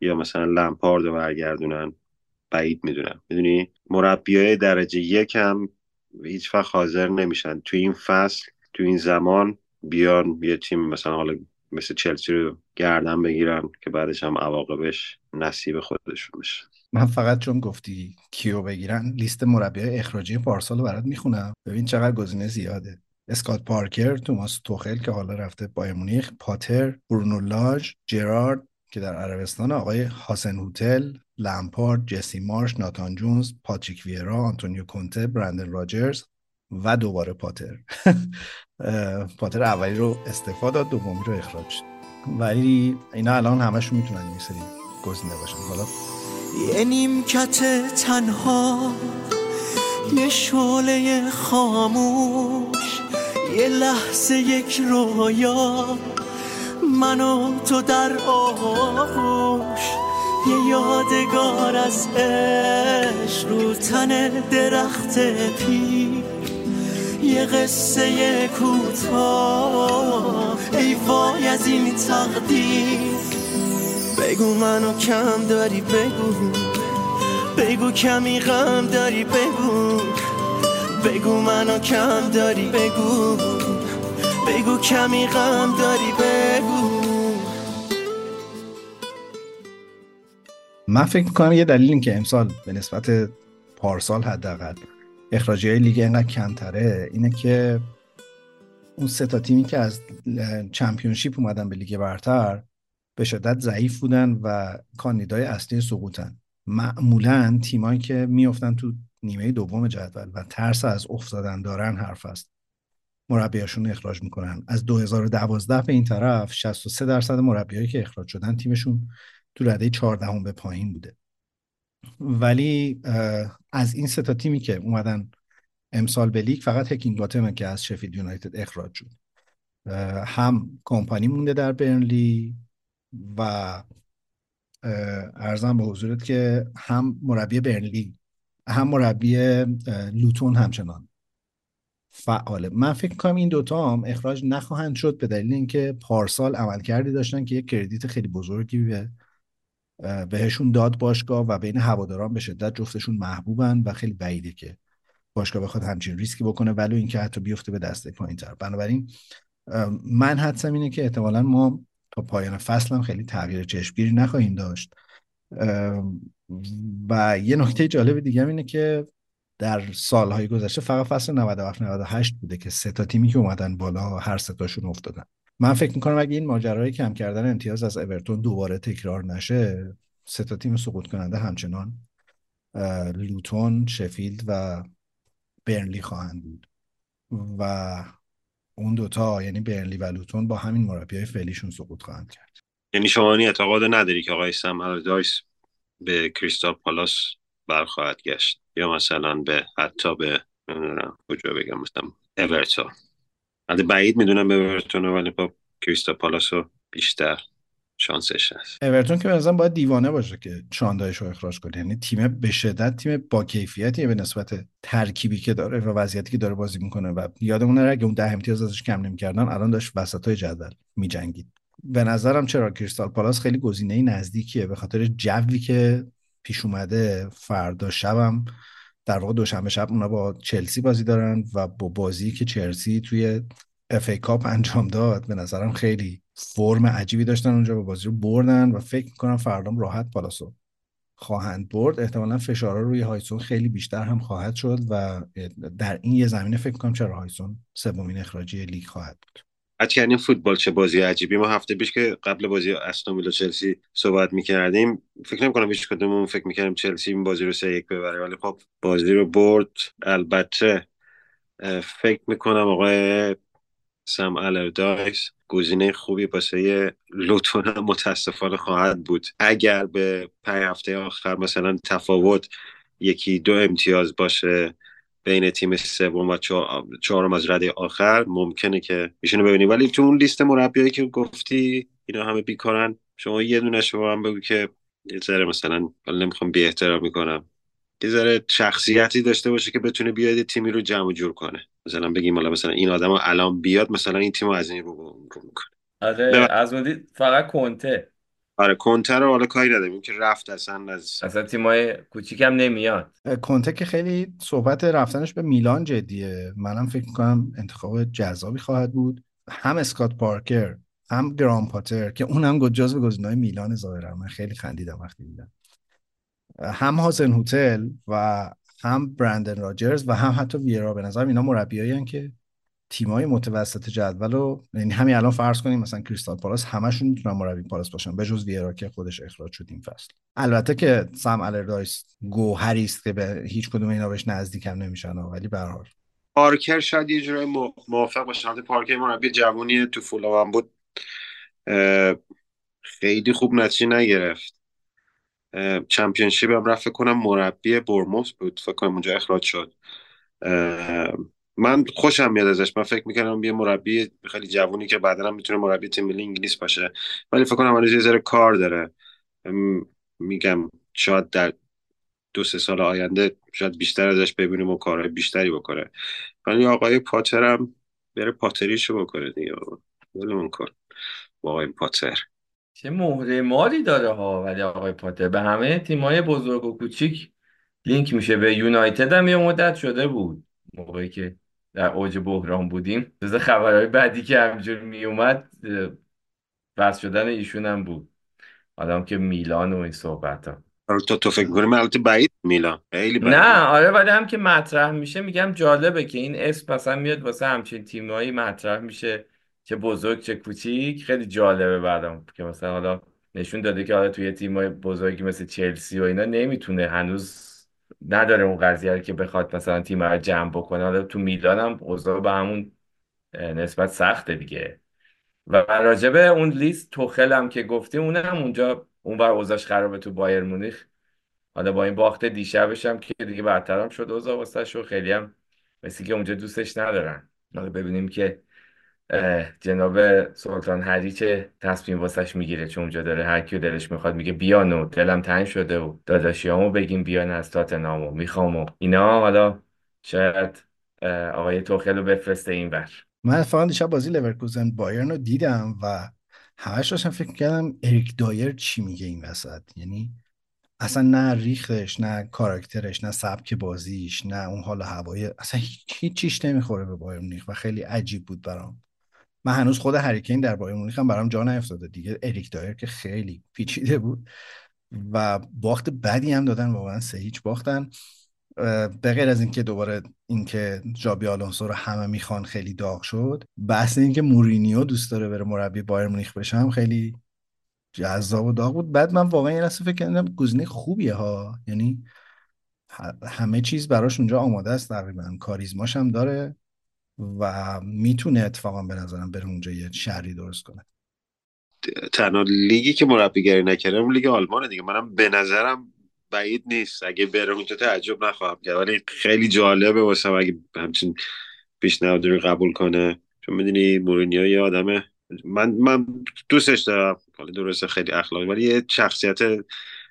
یا مثلا لمپارد رو برگردونن بعید می‌دونم. می‌دونی؟ مربیای درجه یکم هیچ وقت حاضر نمیشن. تو این فصل تو این زمان بیان یه تیم مثلا حالا مثل چلسی رو گردن بگیرن که بعدش هم عواقبش نصیب خودشون بشه. من فقط چون گفتی کیو بگیرن لیست مربی اخراجی پارسال رو برات می‌خونم. ببین چقدر گزینه زیاده. اسکات پارکر توماس توخل که حالا رفته بایرن مونیخ پاتر برونو لاج جرارد که در عربستان آقای هازن هوتل لمپارد جسی مارش ناتان جونز پاتریک ویرا آنتونیو کونته برندن راجرز و دوباره پاتر. پاتر اولی رو استفاده داد دومی رو اخراج شد. ولی اینا الان همشون می‌تونن این سری گزینه باشن. حالا یه نیمکت تنها یه شعله خاموش یه لحظه یک رویا من و تو در آغوش. یه یادگار از عشق رو تن درخت پیر یه قصه کوتاه. ای وای از این تقدیر. بگو منو کم داری بگو. بگو کمی غم داری بگو. بگو منو کم داری بگو. بگو کمی غم داری بگو. من فکر می‌کنم یه دلیل این که امسال به نسبت پارسال حداقل اخراجی های لیگ اینقدر کمتره اینه که اون سه تا تیمی که از چمپیونشیپ اومدن به لیگ برتر به شدت ضعیف بودن و کاندیدای اصلی سقوطن. معمولا تیمایی که میافتن تو نیمه دوم جدول و ترس از افتادن دارن حرف است. مربیاشون اخراج می‌کنن. از 2012 به این طرف 63 درصد مربیایی که اخراج شدن تیمشون تو رده 14 به پایین بوده. ولی از این سه تا تیمی که اومدن امسال به لیگ فقط هکینگاتمه که از شفیلد یونایتد اخراج شد. هم کمپانی مونده در برنلی و ارزم به حضورت که هم مربی برنلی هم مربی لوتون همچنان فعاله. من فکر کنم این دوتا هم اخراج نخواهند شد به دلیل اینکه پارسال عمل کردی داشتن که یک کردیت خیلی بزرگی به بهشون داد باشگاه و بین هواداران به شدت جفتشون محبوبن و خیلی بعیده که باشگاه بخواد همچین ریسکی بکنه ولی اینکه حتی بیفته به دسته پایین تر بنابراین من حدسم اینه که احتمالا ما تا پایان فصل هم خیلی تغییر چشمگیری نخواهیم داشت. و یه نکته جالب دیگه اینه که در سالهای گذشته فقط فصل 97 98 بوده که سه تا تیمی که اومدن بالا هر سه تاشون افتادن. من فکر می‌کنم اگه این ماجرای کم کردن امتیاز از اورتون دوباره تکرار نشه سه تا تیم سقوط کننده همچنان لوتون شفیلد و برنلی خواهند بود. و اون دوتا یعنی برنلی و لوتون با همین مربی های فعلیشون سقوط خواهند کرد. یعنی شما اعتقاد نداری که آقای سم دایس به کریستال پالاس برخواهد گشت؟ یا مثلا به حتی به کجا بگم مثلا اورتون. البته بعید می‌دونم به اورتون ولی با کریستال پالاس رو بیشتر شانسش هست. اورتون که مثلا باید دیوانه باشه که چاندایش رو اخراج کنه. یعنی تیم به شدت تیم با کیفیتیه به نسبت ترکیبی که داره و وضعیتی که داره بازی می‌کنه و یادمون نره اگه اون ده امتیاز ازش کم نمی‌کردن الان داشت وسطای جدول میجنگید. به نظرم چرا؟ کریستال پالاس خیلی گزینه نزدیکیه. به خاطر جوی که پیش اومده فردا شبم در واقع دوشنبه شب اونا با چلسی بازی دارن و با بازی که چلسی توی اف ای کاپ انجام داد به نظرم خیلی فرم عجیبی داشتن اونجا به بازی رو بردن و فکر می‌کنم فردام راحت پالاسو خواهند برد. احتمالا فشارها روی هاجسون خیلی بیشتر هم خواهد شد و در این یه زمینه فکر کنم چرا هاجسون سومین اخراجی لیگ خواهد بود. حتی یعنی فوتبال چه بازی عجیبی. ما هفته پیش که قبل بازی استون چلسی صحبت می‌کردیم فکر نمی‌کنم هیچ کدوممون فکر می‌کردیم چلسی این بازی رو سه یک ببره ولی خب بازی رو برد. البته فکر می‌کنم آقای سم الردایس گزینه خوبی واسه لوتون متاسفانه خواهد بود. اگر به پنج هفته آخر مثلا تفاوت یکی دو امتیاز باشه بین تیم سوم و چهارم از رده آخر. ممکنه که ایشونو ببینیم ولی تو اون لیست مربیایی که گفتی اینا همه بیکارن. شما یه دونه شما هم بگو که یه ذره مثلا ولی نمی‌خوام بی احترام می‌کنم یه ذره شخصیتی داشته باشه که بتونه بیاد تیمی رو جمع جور کنه. مثلا بگیم حالا مثلا این آدم الان بیاد مثلا این تیم از این رو, رو می‌کنه. آره از فقط کنته. آره کنته رو حالا کاری نداریم. که رفت اصلا از اصلا تیمای کوچیکم نمیاد. کنته که خیلی صحبت رفتنش به میلان جدیه. منم فکر می‌کنم انتخاب جذابی خواهد بود. هم اسکات پارکر هم گرام پاتر که اونم جزو گزینه‌های میلان ظاهرا. من خیلی خندیدم وقتی دیدم. هم هازن هوتل و هم برندن راجرز و هم حتی ویرا. به نظر اینا مربیایی که تیمای متوسط جدول رو یعنی همین الان فرض کنیم مثلا کریستال پالاس همشون می‌تونن مربی پالاس باشن به جز ویرا که خودش اخراج شد این فصل. البته که سم الردایس گوهری است که به هیچ کدوم اینا بهش نزدیک نمیشن ولی به حال. پارکر شاید یه جورای موافق باشه. پارکر مربی جوونی تو فولام بود. خیلی خوب نتیجه نگرفت. چمپیونشیپ هم رفت کنم مربی برموس بود. فکر کنم اونجا اخراج شد. من خوشم میاد ازش. من فکر می‌کنم یه مربی خیلی جوونی که بعدا هم می‌تونه مربی تیم ملی انگلیس باشه. ولی فکر کنم هنوز یه ذره کار داره. میگم شاید در دو سه سال آینده شاید بیشتر ازش ببینیم و کارهای بیشتری بکنه. ولی آقای پاتر هم بره پاتریشو بکنه دیگه ولمون کن با آقای پاتر. چه مهره مالی داره ها ولی آقای پاتر. به همه تیمای بزرگ و کوچیک لینک میشه. به یونایتد هم یه مدت شده بود. موقعی که در اوج بحران بودیم. جز خبرهای بعدی که همجور میومد بس شدن ایشون هم بود. آدم که میلان و این صحبت ها آره، تو تو فکر کنیم البته بعید میلان. خیلی بعید نه آره ولی هم که مطرح میشه میگم جالبه که این اسم مثلا میاد واسه همچین تیمایی مطرح میشه چه بزرگ چه کوچیک. خیلی جالبه بعدم که مثلا حالا نشون داده که حالا توی تیمای بزرگی مثل چلسی و اینا نمی‌تونه هنوز نداره اون قضیه که بخواد مثلا تیم رو جمع بکنه. حالا تو میلان هم اوضاع به همون نسبت سخته دیگه. و راجبه اون لیست توخل هم که گفتیم اون هم اونجا اون بر اوضاعش خرابه تو بایر مونیخ. حالا با این باخت دیشبش هم که دیگه برطرف شد اوضاع واسه خیلی هم مثل که اونجا دوستش ندارن. حالا ببینیم که جناب سلطان هری چه تصمیم واسش می‌گیره چون اونجا داره هر کیو دلش می‌خواد میگه بیان و دلم تنگ شده و داداشیامو بگیم بیان از تاتنامو می‌خوام و اینا. حالا شاید آقای توخل رو بفرسته این بر من فقط دیشب بازی لورکوزن بایرن رو دیدم و همش داشتم فکر کردم اریک دایر چی میگه این وسط. یعنی اصلا نه ریختش نه کاراکترش نه سبک بازیش نه اون حال هوای اصلا هیچ نمی‌خوره به بایرن مونیخ و خیلی عجیب بود برام. من هنوز خود هری کین در بایرن مونیخ هم برام جا نیفتاده. دیگه اریک دایر که خیلی پیچیده بود و باخت بدی هم دادن واقعا سه هیچ باختن. به غیر از اینکه دوباره اینکه جابی آلونسو رو همه می‌خوان خیلی داغ شد بحث اینکه مورینیو دوست داره بره مربی بایر مونیخ بشم خیلی جذاب و داغ بود. بعد من واقعا یه لحظه فکر کردم گزینه خوبیه ها. یعنی همه چیز براش اونجا آماده است. تقریبا کاریزماش هم داره. و می‌تونه اتفاقا به نظرم بره اونجا یه شهری درست کنه. تنها لیگی که مربیگری نکرده اون لیگ آلمانه دیگه. منم به نظرم بعید نیست. اگه بره اونجا تعجب نخواهم کرد. ولی خیلی جالبه واسه اگه همچین پیشنهاد رو قبول کنه. چون می‌دونی مورینیو یه آدمه من من دوستش دارم. حالا درسته خیلی اخلاقی ولی یه شخصیت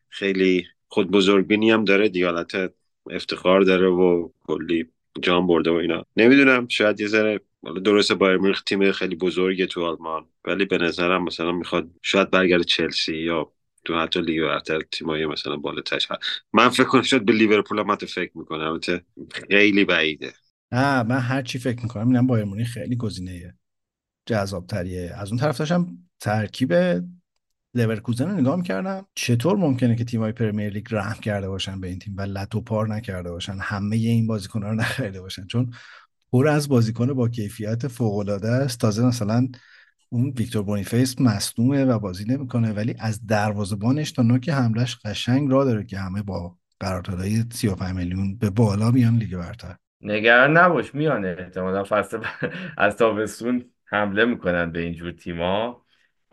خیلی خود بزرگبینی هم داره. دیالت افتخار داره و کلی جام برده و اینا. نمی‌دونم شاید یه ذره حالا درسته بایر مونیخ تیم خیلی بزرگه تو آلمان ولی به نظرم مثلا می‌خواد شاید برگرد چلسی یا تو حتی لیگ برتر تیمایی مثلا بالاترش من فکر کنم شاید به لیورپول هم فکر می‌کنم. البته خیلی بعیده. نه من هر چی فکر می‌کنم اینم بایرن مونیخ خیلی گزینه جذاب تریه از اون طرف داشتم ترکیب لورکوزن رو نگاه می‌کردم. چطور ممکنه که تیمای پرمیر لیگ رحم کرده باشن به این تیم و لت و پار نکرده باشن؟ همه این بازیکن‌ها رو نخریده باشن. چون پر از بازیکن با کیفیت فوق العاده است. تازه مثلا اون ویکتور بونیفیس مصدومه و بازی نمی‌کنه ولی از دروازه‌بانش تا نوک حملش قشنگ را داره که همه با قراردادهای 35 میلیون به بالا بیان لیگ برتر. نگران نباش میانه احتمالا فصل از تابستون حمله می‌کنن به اینجور تیما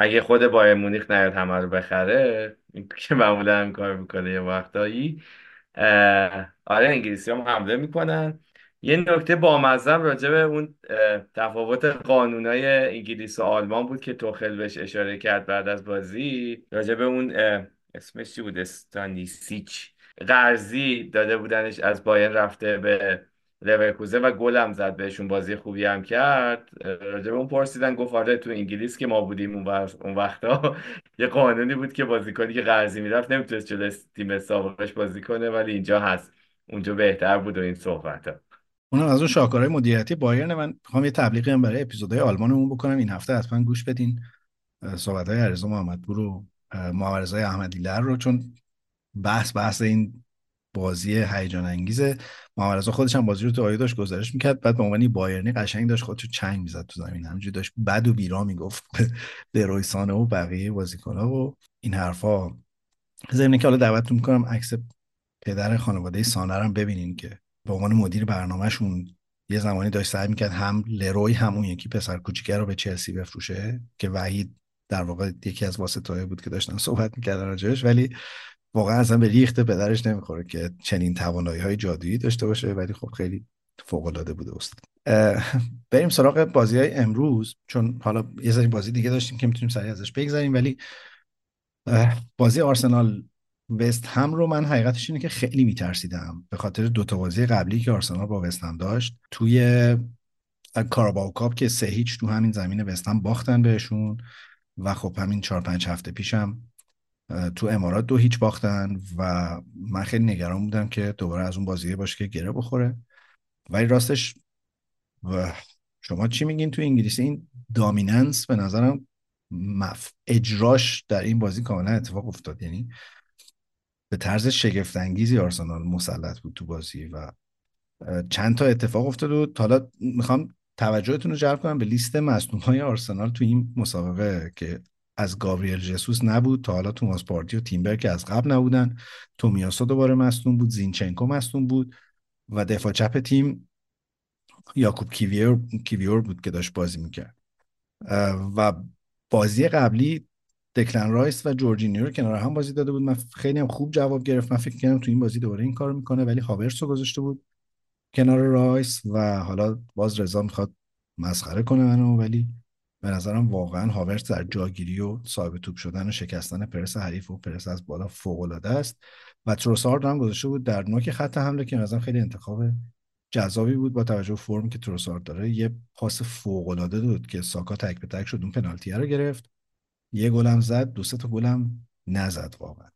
اگه خود بایر مونیخ نیاد همه رو بخره که معمولا هم کار می‌کنه یه وقتایی. آره انگلیسی هم حمله می‌کنن. یه نکته بامزم راجع به اون تفاوت قانونای انگلیس و آلمان بود که توخل بهش اشاره کرد بعد از بازی. راجع به اون اسمش چی بود؟ استانیسیچ. قرضی داده بودنش از باین رفته به لورکوزه و گل هم زد بهشون بازی خوبی هم کرد. راجع به اون پرسیدن گفت آره تو انگلیس که ما بودیم اون, اون وقتا یه قانونی بود که بازیکنی که قرضی می‌رفت نمی‌تونست جلوی تیم سابقش بازی کنه ولی اینجا هست. اونجا بهتر بود و این صحبت ها. اونم از اون شاکارهای مدیریتی بایرن. من می‌خوام یه تبلیغی هم برای اپیزودهای آلمانمون بکنم. این هفته حتما گوش بدین. صحبت های عرض محمدپور و محمد احمدی لر رو چون بحث بحث این بازی هیجان انگیزه محمد رضا خودش هم بازی رو تو گزارش می‌کرد. بعد به عنوان بایرنی قشنگ داشت خودشو چنگ می‌زد تو زمین. همینجوری داشت بد و بیرا می‌گفت به رویسانه و بقیه بازیکن‌ها و این حرفا ضمن که حالا دعوتتون می‌کنم عکس پدر خانواده سانه هم ببینین که به عنوان مدیر برنامهشون یه زمانی داشت سعی می‌کرد هم لروی هم اون یکی پسر کوچیکه رو به چلسی بفروشه که وحید در واقع یکی از واسطه‌های بود که داشتن صحبت می‌کردن راجعش. ولی واقعا اصلا به ریخت پدرش نمی‌خوره که چنین توانایی های جادویی داشته باشه ولی خب خیلی فوق العاده بوده استاد. بریم سراغ بازی های امروز چون حالا یه سری بازی دیگه داشتیم که می‌تونیم سریع ازش بگذاریم ولی بازی آرسنال وست هم رو من حقیقتش اینه که خیلی میترسیدم. به خاطر دوتا بازی قبلی که آرسنال با وست هم داشت توی کاراباو کاپ که سه هیچ تو همین زمین وست هم باختن بهشون و خب همین چهار پنج هفته پیشم تو امارات دو هیچ باختن و من خیلی نگران بودم که دوباره از اون بازیه باشه که گره بخوره. ولی راستش و شما چی میگین تو انگلیسی این دامیننس به نظرم مف... اجراش در این بازی کاملا اتفاق افتاد. یعنی به طرز شگفت انگیزی آرسنال مسلط بود تو بازی و چند تا اتفاق افتاد و حالا می‌خوام توجهتون رو جلب کنم به لیست مصدوم آرسنال تو این مسابقه که از گابریل جسوس نبود تا حالا توماس پارتی و تیمبر که از قبل نبودن. تومیاسا دوباره مصدوم بود زینچنکو مصدوم بود و دفاع چپ تیم یاکوب کیویور, کیویور بود که داشت بازی می‌کرد. و بازی قبلی دکلن رایس و جورجینیو رو کنار هم بازی داده بود. من خیلی هم خوب جواب گرفت. من فکر کردم تو این بازی دوباره این کار می‌کنه ولی هاورس رو گذاشته بود کنار رایس و حالا باز رضا می‌خواد مسخره کنه منو ولی به نظرم واقعا هاورس در جاگیری و صاحب توپ شدن و شکستن پرس حریف و پرس از بالا فوق العاده است و تروسارد هم گذاشته بود در نوک خط حمله که مثلا خیلی انتخاب جذابی بود با توجه به فرمی که تروسارد داره. یه پاس فوق العاده داد که ساکا تک به تک شد اون پنالتی رو گرفت. یه گلم زد دو سه تا گلم نزد واقعا.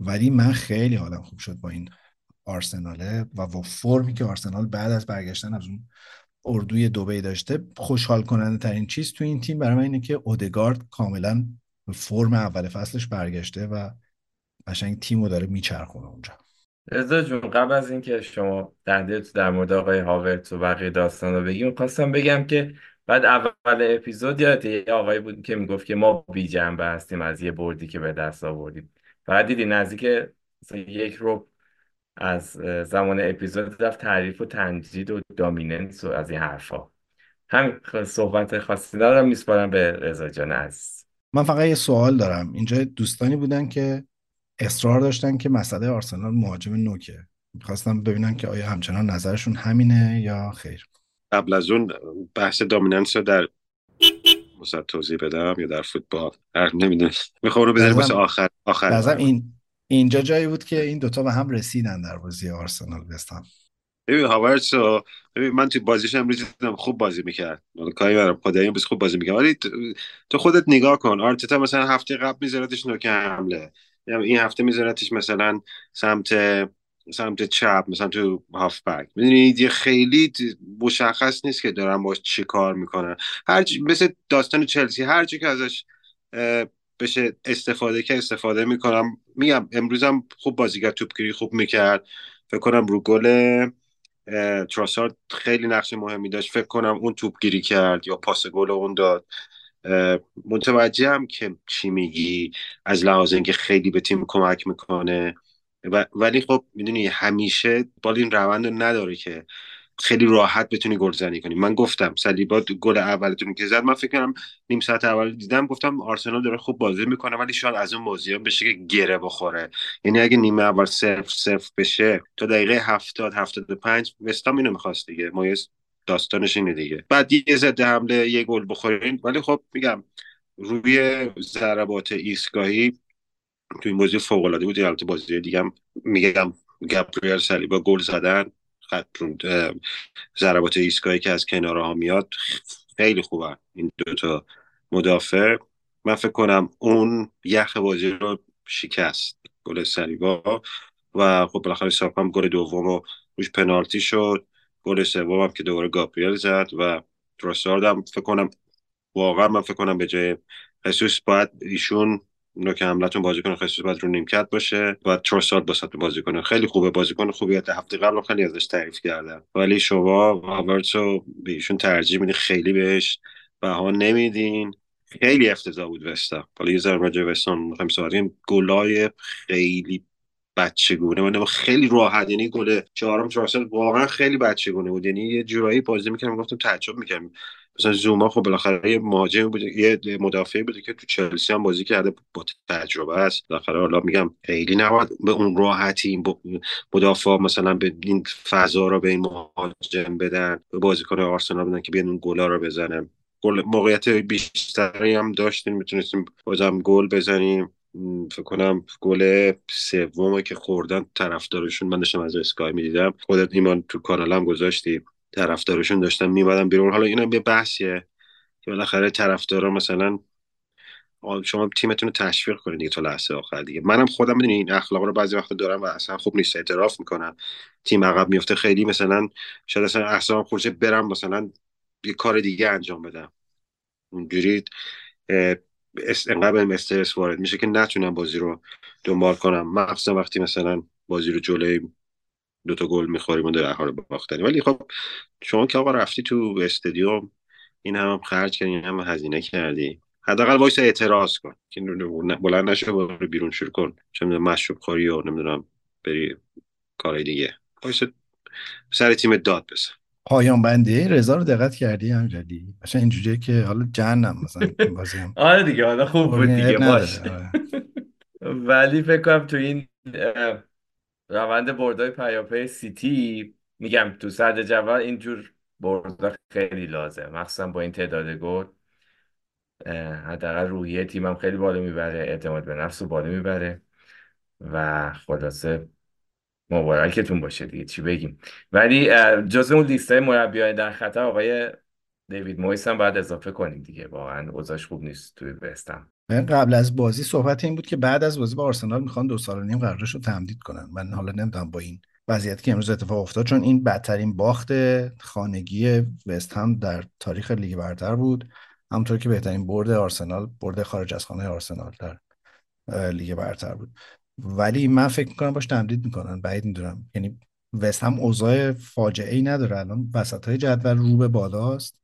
ولی من خیلی حالم خوب شد با این آرسناله و با فرمی که آرسنال بعد از برگشتن از اون اردوی دوبی داشته. خوشحال کننده ترین چیز تو این تیم برای من اینه که اودگارد کاملا فرم اول فصلش برگشته و قشنگ تیمو داره میچرخونه اونجا. رضا جون قبل از اینکه شما تو در مورد آقای هاورت و بقیه داستان رو بگیم خواستم بگم که بعد اول اپیزود یاد یه آقایی بود که می‌گفت که ما بی جنبه هستیم از یه بردی که به دست آوردیم. فقط دیدی نزدیک یک رو از زمان اپیزود رفت تعریف و تنجید و دامیننس و از این حرفا. همین صحبت خاصی دارم میسپارم به رضا جان عزیز. من فقط یه سوال دارم. اینجا دوستانی بودن که اصرار داشتن که مسئله آرسنال مهاجم نوکه. می‌خواستم ببینم که آیا همچنان نظرشون همینه یا خیر. قبل از اون بحث دامیننس رو در مثلا توضیح بدم یا در فوتبال؟ نمی‌دونم. می‌خوام رو بذاریم واسه آخر آخر این اینجا جایی بود که این دوتا به هم رسیدن در بازی آرسنال بستم ببین هاورتس ببین من تو بازیش هم دیدم خوب بازی می‌کرد. کاری برم خدایی بس خوب بازی می‌کرد. ولی تو خودت نگاه کن آرتتا مثلا هفته قبل میذارتش نوک حمله. یعنی این هفته میذارتش مثلا سمت سمت چپ مثلا تو هافبک. می‌دونید یه خیلی مشخص نیست که دارن باش چی کار می‌کنن. هر مثل داستان چلسی هر چی که ازش بشه استفاده که استفاده می‌کنم. میگم امروزم خوب بازیگر توپگیری خوب می‌کرد. فکر کنم رو گل تراسارد خیلی نقش مهمی داشت. فکر کنم اون توپگیری کرد یا پاس گل اون داد. متوجهم که چی میگی. از لحاظ اینکه خیلی به تیم کمک می‌کنه. ولی خب می‌دونی همیشه بال این روند رو نداره که خیلی راحت بتونی گلزنی کنی. من گفتم سلیبا گل اولتون که زد من فکر کنم نیم ساعت اول دیدم گفتم آرسنال داره خوب بازی می‌کنه ولی شاید از اون بازی بشه که گره بخوره. یعنی اگه نیمه اول صفر صفر بشه تا دقیقه هفتاد هفتاد پنج وستام اینو می‌خواست دیگه. مایز داستانش اینه دیگه. بعد یه ضد حمله یه گل بخورین ولی خب میگم روی ضربات ایستگاهی تو این بازی فوق العاده بود البته بازی دیگه میگم گابریل سلیبا گل زدن. ضربات ایستگاهی که از کنارها میاد خیلی خوبه. این دوتا مدافع. من فکر کنم اون یخ بازی رو شکست گل سلیبا و خب بالاخره ساکام گل دوم و روش پنالتی شد. گل سوم هم که دوباره گابریل زد و تروسارد هم فکر کنم واقعا من فکر کنم به جای خصوص باید ایشون نوک حملتون بازی کنه خصوص باید رو نیمکت باشه و تروسارد باسط بازی کنه خیلی خوبه. بازیکن خوبی هفته قبل خیلی ازش تعریف کردم. ولی شما رو به ایشون ترجیح میدین خیلی بهش بها نمیدین. خیلی افتضاح بود وستا. حالا یه ذره راجع وستون می‌خوایم صحبت گلای خیلی بچگونه. من خیلی راحت. یعنی گل چهارم تراسل واقعا خیلی بچگونه بود. یعنی یه جورایی بازی می‌کردم گفتم تعجب می‌کردم. مثلا زوما خب بالاخره یه مهاجم بود یه مدافعی بوده که تو چلسی هم بازی کرده با تجربه است. بالاخره حالا میگم خیلی نباید به اون راحتی این مدافع مثلا به این فضا رو به این مهاجم بدن به بازیکن آرسنال بدن که بیان اون گلا رو بزنن. گل موقعیت بیشتری هم داشتیم می‌تونستیم بازم گل بزنیم. فکر کنم گل سوم که خوردن طرفدارشون من داشتم از اسکای می‌دیدم. خودت ایمان تو کانالم گذاشتی. طرفدارشون داشتن میمدن بیرون. حالا اینم یه بحثیه که بالاخره طرفدارا مثلا شما تیمتون رو تشویق کنید دیگه تا لحظه آخر دیگه. منم خودم می‌دونی این اخلاق رو بعضی وقت دارم و اصلا خوب نیست اعتراف می‌کنم. تیم عقب میفته خیلی مثلا شاید اصلا احسان خورده برم مثلا یه کار دیگه انجام بدم. اونجوری انقدر استرس وارد میشه که نتونم بازی رو دنبال کنم. مخصوصا وقتی مثلا بازی رو جلوی دوتا گل می‌خوریم و در حال باختنی. ولی خب شما که آقا رفتی تو استادیوم این هم, هم خرج کردی این هم هزینه کردی. حداقل وایسا اعتراض کن. که بلند نشه برو بیرون شروع کن. چه می‌دونم مشروب خوری و نمی‌دونم بری کارهای دیگه. وایسا سر تیم داد بزن. پایان بندی. رضا رو دقت کردی؟ امیرعلی مثلا اینجوریه که حالا جنم مثلا این بازی هم. آره دیگه حالا خوب بود دیگه. باش آره. ولی فکر کنم تو این روند بردای پیاپی سیتی میگم تو صدر جدول اینجور بردا خیلی لازم مخصوصا با این تعداد گل حداقل روحیه تیمم خیلی بالا می‌بره اعتماد به نفس رو بالا می‌بره و خلاصه مبارکتون باشه دیگه چی بگیم. ولی جز اون لیست مربیای در خطر آقای دیوید مویس هم باید اضافه کنیم دیگه واقعا اوضاعش خوب نیست توی من قبل از بازی صحبت این بود که بعد از بازی با آرسنال می‌خوان دو سال و نیم قراردادش رو تمدید کنن. من حالا نمی‌دونم با این وضعیتی که امروز اتفاق افتاد چون این بدترین باخت خانگی وست هم در تاریخ لیگ برتر بود. همونطور که بهترین برد آرسنال برد خارج از خانه آرسنال در لیگ برتر بود. ولی من فکر می‌کنم باش تمدید می‌کنن بعید می‌دونم. یعنی وست هم اوضاع فاجعه ای نداره الان. وسط های جدول رو به بالاست.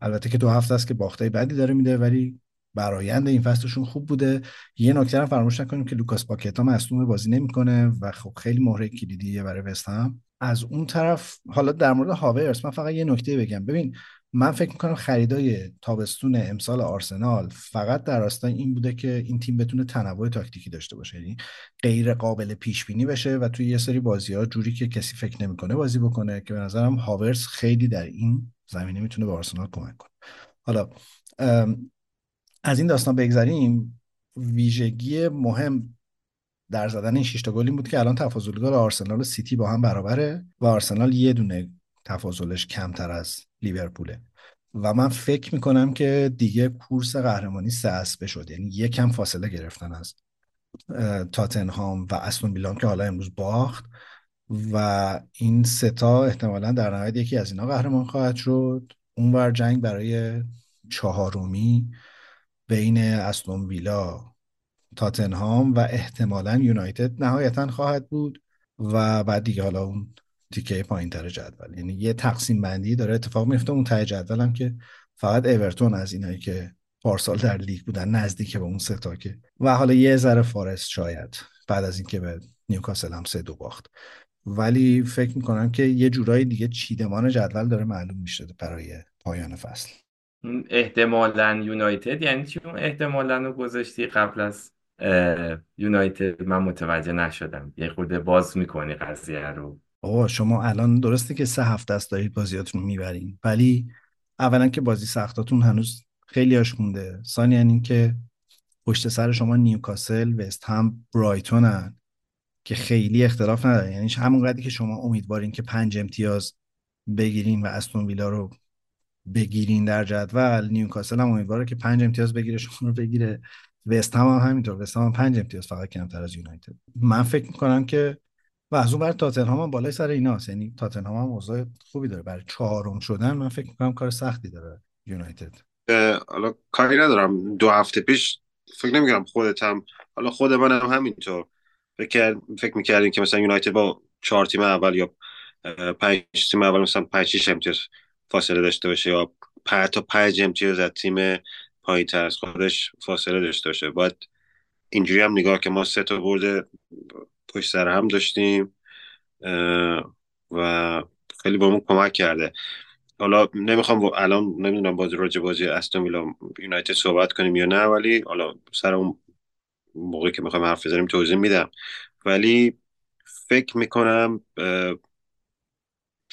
البته که دو هفته است که باختای بدی داره میده ولی برایند این فصلشون خوب بوده. یه نکته رو فراموش نکنیم که لوکاس پاکتا مصدوم بازی نمی‌کنه و خب خیلی مهره کلیدیه برای وست هم. از اون طرف حالا در مورد هاورس من فقط یه نکته بگم. ببین من فکر می‌کنم خریدای تابستون امسال آرسنال فقط در راستای این بوده که این تیم بتونه تنوع تاکتیکی داشته باشه. یعنی غیر قابل پیش بینی بشه و توی یه سری بازی ها جوری که کسی فکر نمی‌کنه بازی بکنه که به نظرم هاورس خیلی در این زمینه می‌تونه به آرسنال کمک کنه. حالا از این داستان بگذریم ویژگی مهم در زدن این 6 تا گل این بود که الان تفاضل گل آرسنال و سیتی با هم برابره و آرسنال یه دونه تفاضلش کمتر از لیورپوله. و من فکر می‌کنم که دیگه کورس قهرمانی سه اسبه شد. یعنی یکم فاصله گرفتن از تاتنهام و استون ویلا هم که حالا امروز باخت. و این ستا احتمالا در نهایت یکی از اینا قهرمان خواهد شد. اونور جنگ برای چهارمی بین استون ویلا تاتنهام و احتمالا یونایتد نهایتا خواهد بود و بعد دیگه حالا اون تیکه پایین تر جدول. یعنی یه تقسیم بندی داره اتفاق میفته اون ته جدول هم که فقط اورتون از اینایی که پارسال در لیگ بودن نزدیک به اون سه تا که. و حالا یه ذره فارست شاید بعد از اینکه به نیوکاسل هم سه دو باخت. ولی فکر می‌کنم که یه جورایی دیگه چیدمان جدول داره معلوم میشه برای پایان فصل. احتمالا یونایتد. یعنی چی؟ اون احتمالا رو گذاشتی قبل از یونایتد. من متوجه نشدم. یه خورده باز می‌کنی قضیه رو. آقا شما الان درسته که سه هفته است دارید بازیاتون می‌برین. ولی اولا که بازی سختاتون هنوز خیلی هاش مونده ثانیا اینکه پشت سر شما نیوکاسل وست هم برایتونن که خیلی اختلاف نداره. یعنی همون قدری که شما امیدوارین که پنج امتیاز بگیرین و استون ویلا رو بگیرین در جدول. نیوکاسل هم امیدواره که پنج امتیاز بگیره شما رو بگیره. وست هم, هم همینطور. وست هم, هم پنج امتیاز فقط کمتر از یونایتد. من فکر می‌کنم که و از اون بر تاتنهام هم بالای سر ایناست. یعنی تاتنهام هم اوضاع خوبی داره. برای چهارم شدن من فکر می‌کنم کار سختی داره یونایتد. حالا کاری ندارم. دو هفته پیش فکر نمی‌کنم خودت هم حالا خود من هم همینطور. فکر فکر می‌کردیم که مثلا یونایتد با چهار تیم اول یا پنج تیم اول مثلا پنج امتیاز فاصله داشته باشه یا پ- تا پنج امتیاز از تیم پایین تر از خودش فاصله داشته باشه. باید اینجوری هم نگاه که ما سه تا برد پشت سر هم داشتیم و خیلی بهمون کمک کرده. حالا نمی‌خوام الان نمی‌دونم بازی راجع بازی استون ویلا یونایتد صحبت کنیم یا نه ولی حالا سر اون موقعی که می‌خوایم حرف بزنیم توضیح میدم. ولی فکر می‌کنم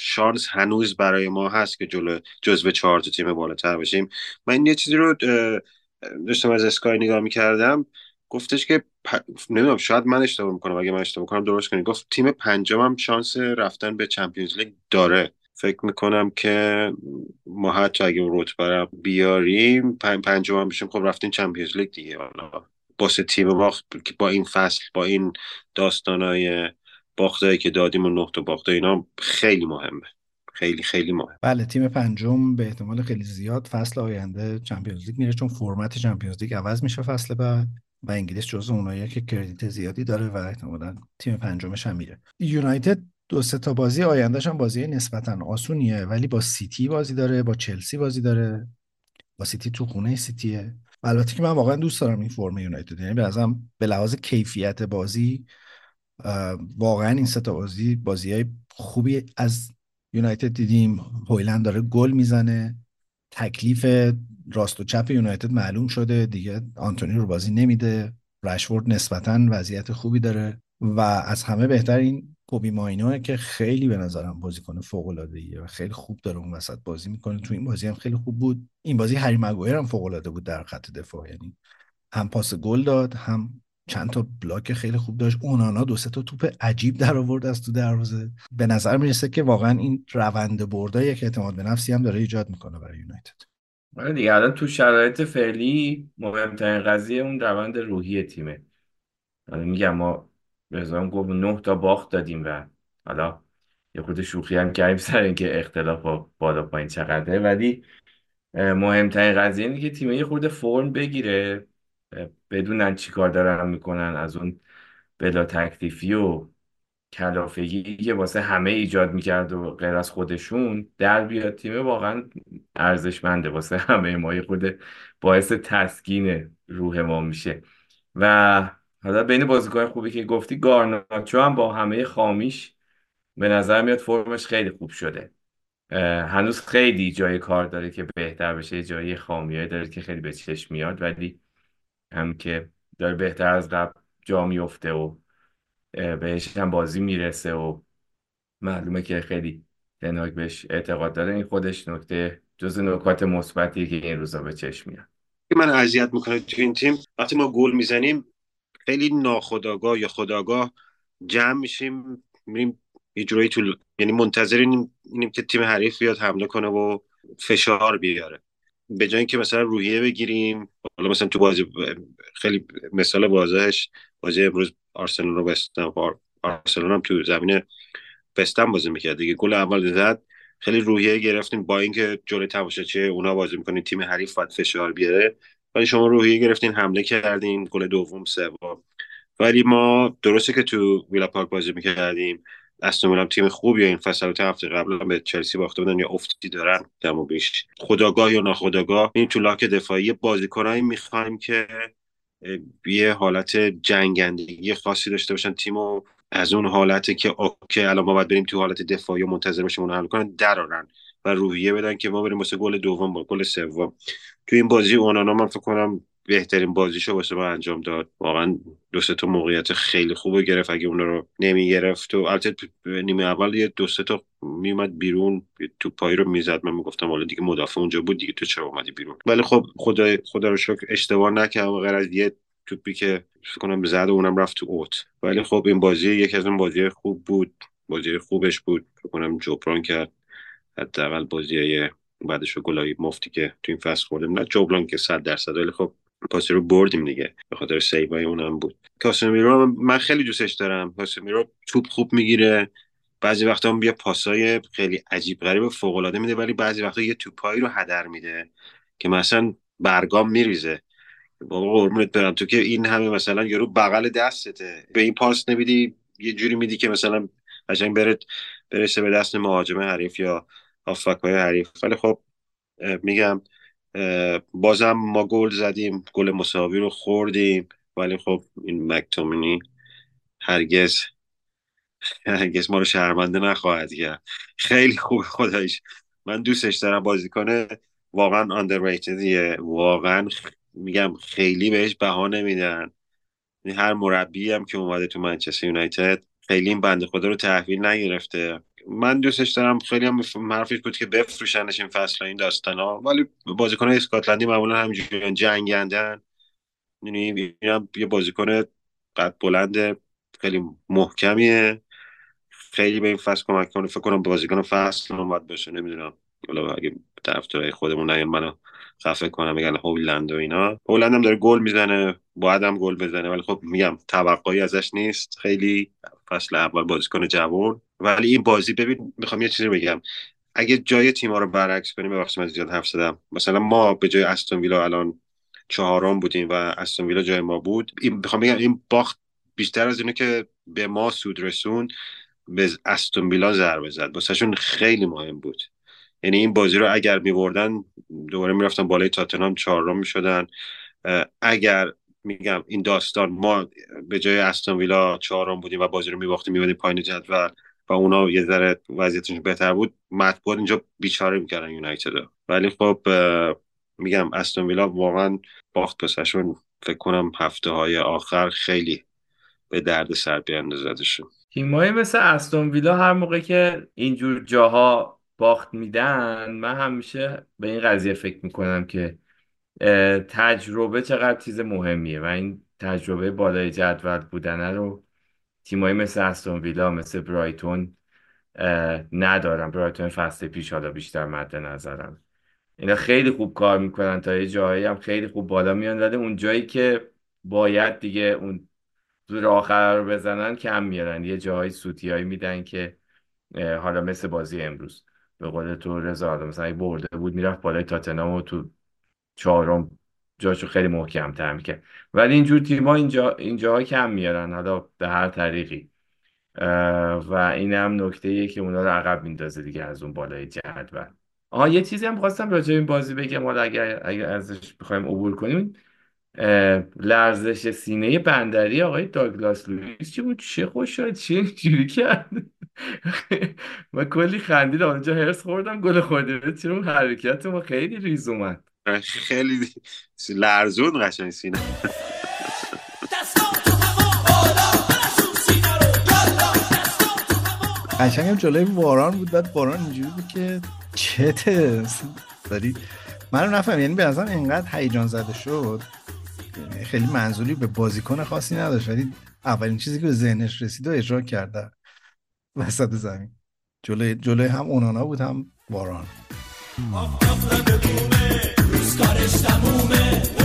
شانس هنوز برای ما هست که جلو جزو چهار تا تیم بالاتر باشیم. من یه چیزی رو داشتم از اسکای نگاه می‌کردم. گفتش که پ... نمی‌دونم شاید من اشتباه می‌کنم. اگه من اشتباه کنم درست کنید. گفت تیم پنجم هم شانس رفتن به چمپیونز لیگ داره. فکر می‌کنم که ما حتی اگه اون رتبه بیاریم پنج پنجم بشیم. خب رفتیم چمپیونز لیگ دیگه. حالا واسه تیم ما که با این فصل با این داستانای باختایی که دادیم و نقط و باخته اینا خیلی مهمه. خیلی خیلی مهم بله تیم پنجم به احتمال خیلی زیاد فصل آینده Champions League میره چون فرمت Champions League عوض میشه فصل بعد و انگلیس جزو اوناییه که credit زیادی داره و احتمالاً تیم پنجمش هم میره. یونایتد دو سه تا بازی آیندهش هم بازی نسبتا آسونیه ولی با سیتی بازی داره با چلسی بازی داره. با سیتی تو خونه سیتیه. البته که من واقعا دوست دارم این فرم یونایتد. یعنی به لحاظ کیفیت بازی واقعا این سه تا بازی بازی های خوبی از یونایتد دیدیم. هویلند داره گل می‌زنه. تکلیف راست و چپ یونایتد معلوم شده. دیگه آنتونی رو بازی نمیده. رشورد نسبتا وضعیت خوبی داره. و از همه بهتر این کوبی ماینوه که خیلی به نظرم بازیکن فوق العاده ایه و خیلی خوب داره اون وسط بازی می‌کنه. تو این بازی هم خیلی خوب بود. این بازی هری مگوایر هم فوق العاده بود در خط دفاع. یعنی هم پاس گل داد هم چند تا بلاک خیلی خوب داشت. اونانا دو سه تا توپ عجیب در آورد از تو دروازه. به نظر می‌رسه که واقعا این روند برده یک اعتماد به نفسی هم داره ایجاد می‌کنه برای یونایتد. آره دیگه الان تو شرایط فعلی مهمترین قضیه اون روند روحی تیمه. حالا میگم ما رضا گفت نه تا باخت دادیم و حالا یه خود شوخی هم کردیم سر اینکه اختلاف با بالا پایین چقدره. ولی مهمترین قضیه اینه که تیم یه خورده فرم بگیره. بدونن چی کار دارن می‌کنن از اون بلا تکلیفی و کلافگی که واسه همه ایجاد می‌کرد و غیر از خودشون در بیاد تیم واقعا ارزشمنده. واسه همه ما خورده باعث تسکین روح ما میشه. و حالا بین بازیکن خوبی که گفتی گارناچو هم با همه خامیش به نظر میاد فرمش خیلی خوب شده. هنوز خیلی جای کار داره که بهتر بشه جای خامیایی داره که خیلی به چشم میاد ولی هم که داره بهتر از قبل جا میفته و بهش هم بازی می‌رسه و معلومه که خیلی تنهاک بهش اعتقاد داره. این خودش نکته جز نکات مثبتی که این روزا به چشم میاد. من اذیت می‌کنه تو این تیم. وقتی ما گل می‌زنیم خیلی ناخداگاه یا خداگاه جمع میشیم میریم یه جورایی تو یعنی منتظر اینیم, که تیم حریف بیاد حمله کنه و فشار بیاره. به جای اینکه مثلا روحیه بگیریم حالا مثلا تو بازی خیلی مثال واضحش بازی امروز آرسنال رو بستن آرسنال هم تو زمین بستن بازی می‌کرد دیگه. گل اول زد خیلی روحیه گرفتیم با اینکه جلوی چه اونا بازی می‌کنین تیم حریف باید فشار بیاره. ولی شما روحیه گرفتین حمله کردین گل دوم سوم. ولی ما درسته که تو ویلا پارک بازی می‌کردیم. استون تیم خوبی این فصل هفته قبل به چلسی باخته بودن یا افتی دارن کم بیش خداگاه یا ناخداگاه. این تو لاک دفاعی بازیکنایی می‌خوایم که یه حالت جنگندگی خاصی داشته باشن. تیم و از اون حالتی که اوکی الان ما باید بریم تو حالت دفاعی و منتظر باشیم اون حل کنن درارن و روحیه بدن که ما بریم واسه گل دوم با گل سوم. تو این بازی اونانا من فکر کنم بهترین بازیشو واسه ما انجام داد. واقعا دو سه تا موقعیت خیلی خوب گرفت. اگه اون رو نمی گرفت و البته نیمه اول یه دو سه تا میومد بیرون تو پای رو می‌زد. من می‌گفتم حالا دیگه مدافع اونجا بود دیگه تو چرا اومدی بیرون؟ ولی خب خدا خدا رو شکر اشتباه نکردم. غیر از یه توپی که فکر کنم زد و اونم رفت تو اوت. ولی خب این بازی یکی از اون بازی خوب بود. بازی خوبش بود. فکر کنم جبران کرد. حداقل بازی بعدش گلای مفتی که تو این فصل خوردیم. نه جبران که 100 درصد ولی خب پاس رو بردیم دیگه. به خاطر سیوای اونم بود. کاسمیرو من خیلی دوستش دارم. کاسمیرو توپ خوب می‌گیره. بعضی وقتا هم بیا پاسای خیلی عجیب غریب فوق العاده میده ولی بعضی وقتا یه توپایی رو هدر میده که مثلا برگام میریزه. بابا قربونت برم. تو که این همه مثلا یارو بغل دستته. به این پاس نمیدی یه جوری میدی که مثلا قشنگ بره برسه به دست مهاجم حریف یا های حریف. ولی خب میگم بازم ما گل زدیم گل مساوی رو خوردیم. ولی خب این مکتومینی هرگز هرگز ما رو شرمنده نخواهد کرد. خیلی خوب خدایش من دوستش دارم بازیکن واقعا آندرریتدیه واقعا میگم خیلی بهش بها نمیدن. هر مربی هم که اومده تو منچستر یونایتد خیلی این بنده خدا رو تحویل نگرفته. من دوستش دارم خیلی هم حرفش بود که بفروشنش این فصل این داستان ها. ولی بازیکن اسکاتلندی معمولا همینجوری جنگندن. یعنی یه بازیکن قد بلند خیلی محکمیه. خیلی به این فصل کمک کنه. فکر کنم بازیکن فصل هم باید باشه نمی‌دونم. حالا اگه طرفدارای خودمون نیان منو خفه کنم میگن هولند و اینا. هولند هم داره گل می‌زنه باید هم گل بزنه. ولی خب میگم توقعی ازش نیست. خیلی فصل اول بازیکن جوان. ولی این بازی ببین می‌خوام یه چیزی بگم. اگه جای تیم‌ها رو برعکس کنیم ببخشید من زیاد حرف زدم. مثلا ما به جای استون ویلا الان چهارم بودیم و استون ویلا جای ما بود. این می‌خوام بگم این باخت بیشتر از اینه که به ما سود رسون به استون ویلا ضربه زد. واسهشون خیلی مهم بود. یعنی این بازی رو اگر میبردن دوباره می‌رفتن بالای تاتنهام چهارم می‌شدن. اگر میگم این داستان ما به جای استون ویلا چهارم بودیم و بازی رو میباختیم میبودیم پایین جدول. و اونا یه ذره وضعیتشون بهتر بود مطبوعات اینجا بیچاره می‌کردن یونایتد ولی خب میگم استون ویلا واقعا باخت پسشون فکر کنم هفته های آخر خیلی به درد سر بیاندازدشون. تیمایی مثل استون ویلا هر موقع که اینجور جاها باخت میدن من همیشه به این قضیه فکر می‌کنم که تجربه چقدر چیز مهمیه و این تجربه بالای جدول بودنه رو تیمایی مثل استون ویلا مثل برایتون ندارم. برایتون فصل پیش حالا بیشتر مد نظرم. اینا خیلی خوب کار می‌کنن تا یه جایی هم خیلی خوب بالا میان. ولی اون جایی که باید دیگه اون زور آخر رو بزنن کم میارن. یه جاهای سوتیایی میدن که حالا مثل بازی امروز. به قول تو رضا مثلا اگه برده بود می‌رفت بالای تاتنام تو چهارم جاشو خیلی محکم تر می‌کرد. ولی اینجور تیما اینجا اینجاها کم میارن حالا به هر طریقی. و این هم نکته ایه که اونا رو عقب میندازه دیگه از اون بالای جدول. آها یه چیزی هم خواستم راجع این بازی بگم. حالا اگر, اگر ازش بخوایم عبور کنیم لرزش سینه بندری آقای داگلاس لوئیس چی بود؟ چه خوش شد؟ چه جوری کرد؟ و کلی خندیدم. اونجا هرس خوردم گل خورده چرا حرکت ما خیلی ریز اومد. خیلی لرزون قشنگ سینه. قشنگم جلوی باران بود بعد باران اینجوری بود که چته داری من رو نفهم یعنی به نظرم اینقدر هیجان زده شد. خیلی منظوری به بازیکن خاصی نداشت ولی اولین چیزی که به ذهنش رسید و اجرا کرده وسط زمین. جلوی, جلوی هم اونانا بود هم باران. کارش تمومه.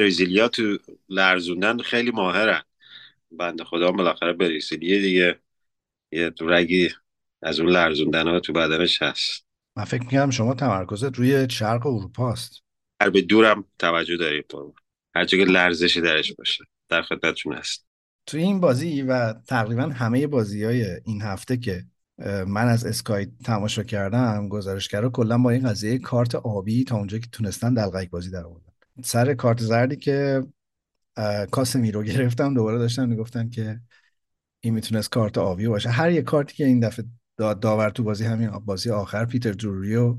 برزیلیا تو لرزوندن خیلی ماهرن. بنده خدا بالاخره برزیلیه دیگه یه رگی از اون لرزوندن ها تو بدنش هست. من فکر می‌کنم شما تمرکزت روی شرق اروپا است هر به دورم توجه داریم هر که لرزشی درش باشه در خدمتتون هست تو این بازی و تقریبا همه بازی های این هفته که من از اسکای تماشا کردم گزارشگرا کلا با این قضیه کارت آبی تا اونجا که تونستن دلقک بازی در آوردن سر کارت زردی که کاسمی رو گرفتم دوباره داشتن می‌گفتن که این می‌تونست کارت آبی باشه. هر یه کارتی که این دفعه داور تو بازی همین بازی آخر پیتر دروری و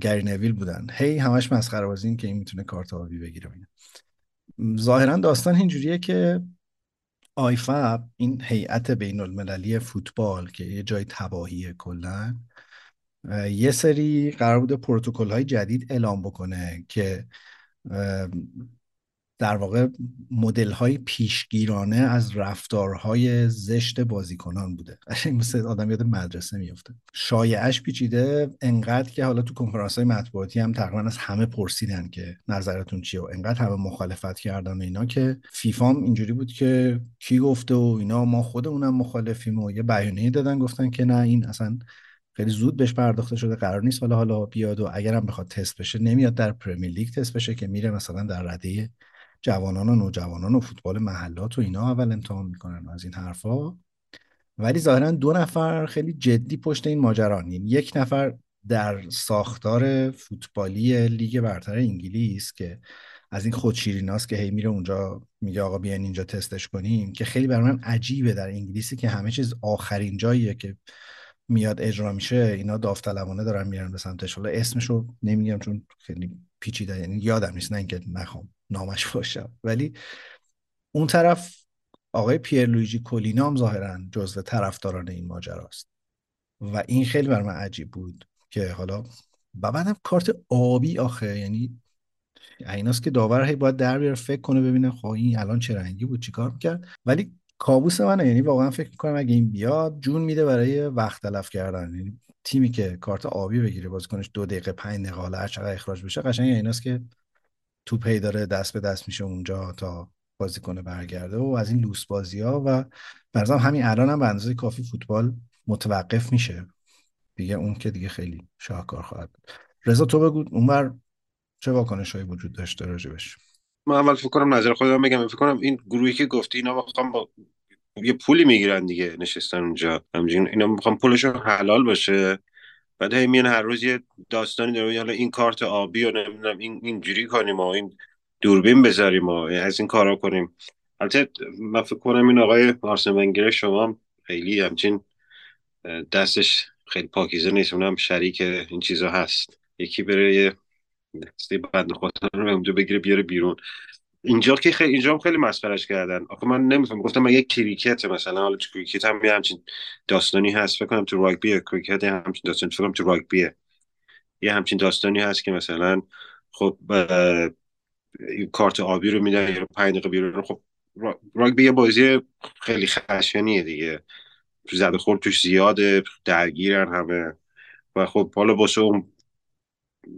گری نویل بودن. هی همش مسخره بازی این که این می‌تونه کارت آبی بگیره ظاهرا داستان اینجوریه که آیفاب این هیئت بین المللی فوتبال که یه جای تباهیه کلا یه سری قرار بوده پروتکل های جدید اعلام بکنه که در واقع مدل های پیشگیرانه از رفتارهای زشت بازیکنان بوده. قشنگ مثل آدم یاد مدرسه میفته شایعش پیچیده انقدر که حالا تو کنفرانس های مطبوعاتی هم تقریبا از همه پرسیدن که نظرتون چیه و انقدر همه مخالفت کردن و اینا که فیفام اینجوری بود که کی گفته و اینا ما خودمونم مخالفیم و یه بیانیه دادن گفتن که نه این اصلا خیلی زود بهش پرداخته شده قرار نیست حالا حالا بیاد و اگرم بخواد تست بشه نمیاد در پرمیر لیگ تست بشه که میره مثلا در رده جوانان و نوجوانان و فوتبال محلات و اینا اول امتحان می‌کنن از این حرفا. ولی ظاهرا دو نفر خیلی جدی پشت این ماجران. یعنی یک نفر در ساختار فوتبالی لیگ برتر انگلیس که از این خودشیریناست که هی میره اونجا میگه آقا بیاین اینجا تستش کنیم که خیلی برای من عجیبه در انگلیسی که همه چیز آخرین جاییه که میاد اجرا میشه اینا داوطلبانه دارن میرن به سمتش. حالا اسمشو نمیگم چون خیلی پیچیده یعنی یادم نیست نه اینکه نخوام نامش باشم. ولی اون طرف آقای پیر لویجی کولینا هم ظاهرا جزو طرفداران این ماجراست. و این خیلی بر من عجیب بود که حالا و بعدم کارت آبی آخه یعنی ایناست که داور هی باید در بیاره فکر کنه ببینه خب این الان چه رنگی بود چیکار می‌کرد. ولی کابوس منه. یعنی واقعا فکر می‌کنم اگه این بیاد جون میده برای وقت تلف کردن. یعنی تیمی که کارت آبی بگیره بازیکنش دو دقیقه پنج دقیقه حالا چقدر اخراج بشه قشنگ ایناست که توپ هی داره دست به دست میشه اونجا تا بازیکن برگرده. و از این لوس بازی ها و برزم همین الان هم به اندازه کافی فوتبال متوقف میشه. دیگه اون که دیگه خیلی شاهکار خواهد رضا تو بگو اونور چه واکنش وجود داشته راجبش؟ من اول فکر کنم نظر خودم بگم. فکر کنم این گروهی که گفتی اینا می‌خوام با یه پولی می‌گیرن دیگه نشستن اونجا. همچنین اینا می‌خوام پولشون حلال باشه. بعد هی میان هر روز یه داستانی داره. حالا این کارت آبی و نمی‌دونم این اینجوری کنیم و این دوربین بذاریم و از این کارا کنیم. البته من فکر کنم این آقای آرسن ونگر شما خیلی همچین دستش خیلی پاکیزه نیست. اونم شریک این چیزا هست. یکی بره یه بند خودم رو اونجا بگیره بیاره بیرون. اینجا که خیلی اینجا هم خیلی مسخرش کردن. آخه من نمیفهم. گفتم من یک کریکت مثلا حالا کریکت هم یه همچین داستانی هست. فکر کنم تو راگبی کریکت هم همچین داستانی. فکر کنم تو راگبیه یه همچین داستانی هست که مثلا خب کارت آبی رو میدن یا پنج دقیقه بیرون خب راگبی یه بازی خیلی خشنیه دیگه. زده خورد توش زیاده درگیرن همه. و خب حالا واسه اون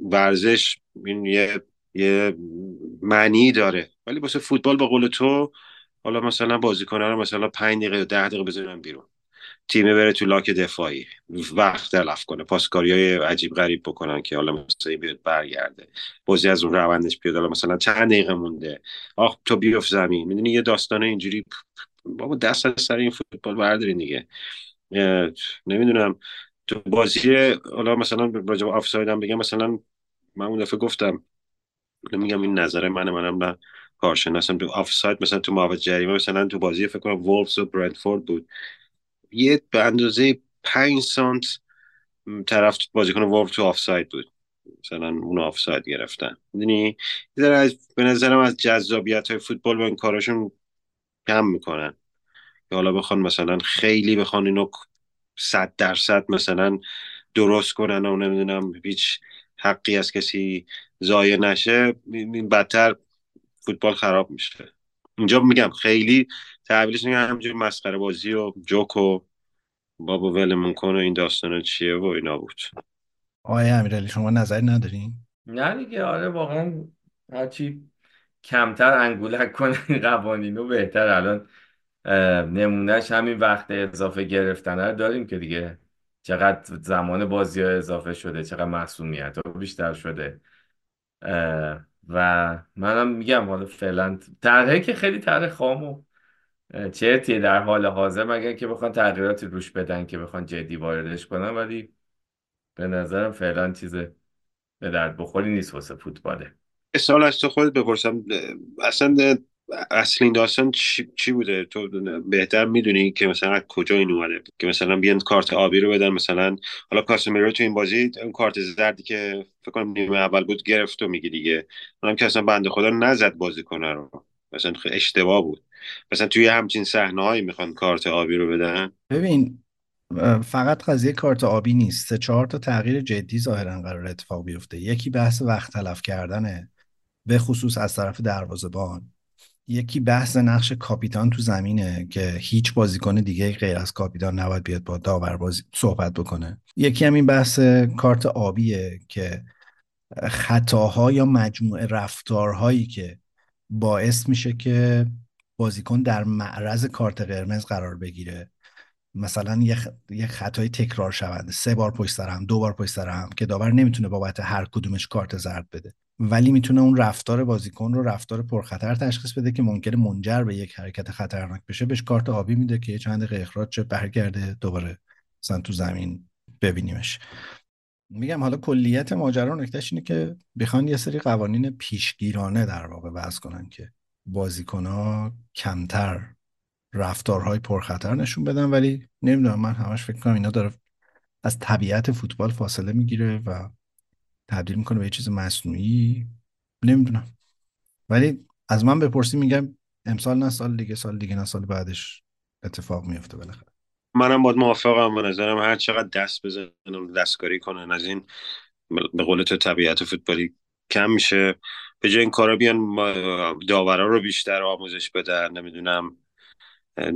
ورزش این یه یه معنی داره. ولی واسه فوتبال با قول تو حالا مثلا بازیکنه رو مثلا 5 دقیقه یا 10 دقیقه بزنن بیرون. تیم بره تو لاک دفاعی. وقت تلف کنه. پاسکاری های عجیب غریب بکنن که حالا مثلا بیاد برگرده. بازی از اون روندش بیاد. حالا مثلا چند دقیقه مونده. آخ تو بیفت زمین. می‌دونی یه داستان اینجوری بابا دست از سر این فوتبال بردارین دیگه. نمی‌دونم. تو بازی حالا مثلا راجع به آفساید هم بگم مثلا من اون دفعه گفتم نمیگم این نظر منه منم نه کارشناسم. تو آفساید مثلا تو محوط جریمه مثلا تو بازی فکر کنم وولفز و برنتفورد بود. یه به اندازه 5 سانت طرف بازیکن وولفز تو آفساید بود. مثلا اون آفساید گرفتن. می‌دونی؟ از به نظرم از جذابیت های فوتبال با این کاراشون کم می‌کنن. که حالا بخوان مثلا خیلی بخوان اینو صد درصد مثلا درست کنن و نمی‌دونم هیچ حقی از کسی ضایع نشه این بدتر فوتبال خراب میشه. اینجا میگم خیلی تحویلش نگه همجور مسخره بازی و جوک و بابا ولمون کن و این داستان چیه و اینا بود. آقای امیرعلی شما نظری ندارین؟ نه دیگه آره واقعا هرچی کمتر انگولک کنن قوانینو بهتر. الان نمونهش همین وقت اضافه گرفتن رو داریم که دیگه چقدر زمان بازی ها اضافه شده چقدر محسومیت ها بیشتر شده. و منم میگم حالا فعلا طرحه که خیلی طرح خام و چرتیه در حال حاضر مگر که بخوان تغییراتی روش بدن که بخوان جدی واردش کنن ولی به نظرم فعلا چیز به درد بخوری نیست واسه فوتباله. سال از تو خودت بپرسم اصلا اصلین داستان چی, چی بوده؟ تو بهتر می‌دونی که مثلا کجا این اومده؟ که مثلا بیان کارت آبی رو بدن مثلا حالا کاسمیرو تو این بازی اون کارت زردی که فکر کنم نیمه اول بود گرفت و میگی دیگه. اونم که اصلا بنده خدا نزد بازی کنه رو مثلا اشتباه بود. مثلا توی همچین صحنه هایی می‌خوان کارت آبی رو بدن؟ ببین فقط قضیه کارت آبی نیست. سه چهار تا تغییر جدی ظاهرا قرار اتفاق بیفته. یکی بحث وقت تلف کردنه به خصوص از طرف دروازه‌بان. یکی بحث نقش کاپیتان تو زمینه که هیچ بازیکن دیگه غیر از کاپیتان نباید بیاد با داور بازی صحبت بکنه. یکی هم این بحث کارت آبیه که خطاها یا مجموعه رفتارهایی که باعث میشه که بازیکن در معرض کارت قرمز قرار بگیره. مثلا یه خطای تکرار شونده. سه بار پشت سر هم دو بار پشت سر هم که داور نمی‌تونه بابت هر کدومش کارت زرد بده. ولی می‌تونه اون رفتار بازیکن رو رفتار پرخطر تشخیص بده که ممکنه منجر به یک حرکت خطرناک بشه. بهش کارت آبی میده که چند دقیقه اخراج چه برگرده دوباره مثلا تو زمین ببینیمش. میگم حالا کلیت ماجرا نکتهش اینه که بخوان یه سری قوانین پیشگیرانه در واقع وضع کنن که بازیکن کمتر رفتارهای پرخطر نشون بدن ولی نمی‌دونم من همش فکر کنم اینا داره از طبیعت فوتبال فاصله می‌گیره و تبدیل می‌کنه به یه چیز مصنوعی. نمی‌دونم. ولی از من بپرسی میگم امسال نه سال دیگه سال دیگه نه سال بعدش اتفاق میفته بالاخره. منم باید موافقم. به نظرم هر چقدر دست بزنن دستکاری کنن از این به قول تو طبیعت فوتبالی کم میشه. به جای این کارا بیان داورا رو بیشتر آموزش بدن. نمی‌دونم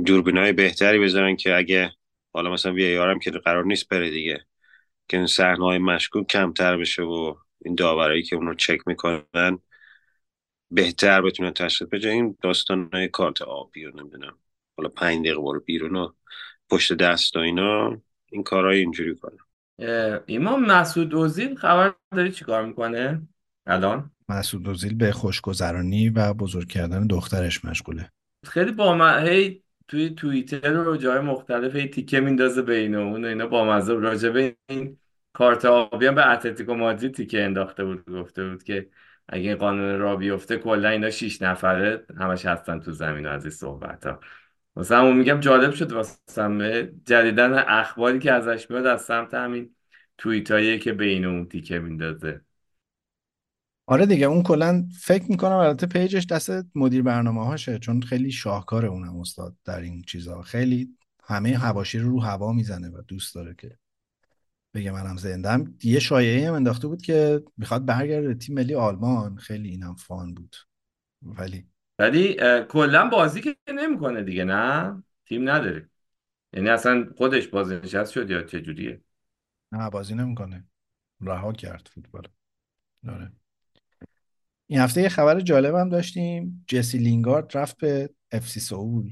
دوربینای بهتری بذارن که اگه حالا مثلا وی هم که قرار نیست بره دیگه. که این صحنه های مشکوک کمتر بشه و این داورایی که اون رو چک می‌کنن بهتر بتونه تشخیص بده. این داستان های کارت آبی رو نمی‌دونم. حالا پنج دقیقه برو بیرون و پشت دست و اینا این کارهای اینجوری کنه. اه، ایمان مسعود اوزیل خبر داری چیکار می‌کنه؟ الان؟ مسعود اوزیل به خوشگذرانی و بزرگ کردن دخترش مشغوله. خیلی با هی توی توییتر و جای مختلف هی تیکه میندازه بین اون و اینا با راجع به این کارت آبی هم به اتلتیکو مادرید تیکه انداخته بود. گفته بود که اگه قانون را بیفته کلا اینا شیش نفره همش هستن تو زمین از این صحبت ها مثلا اون میگم جالب شد واسم جدیدن اخباری که ازش میاد از سمت همین توییت هایی که بین اون تیکه میندازه. آره دیگه اون کلا فکر می‌کنم البته پیجش دست مدیر برنامه هاشه چون خیلی شاهکار اونم استاد در این چیزها خیلی همه هواشی رو رو هوا می‌زنه و دوست داره که بگه منم زندم. یه شایعه هم انداخته بود که می‌خواد برگرده تیم ملی آلمان. خیلی اینم فان بود. ولی ولی کلا بازی که نمی‌کنه دیگه نه؟ تیم نداره. یعنی اصلا خودش بازنشست شد یا چه جوریه نه بازی نمی‌کنه. رها کرد فوتبال. آره. این هفته یه خبر جالب هم داشتیم. جسی لینگارد رفت به افسی سئول.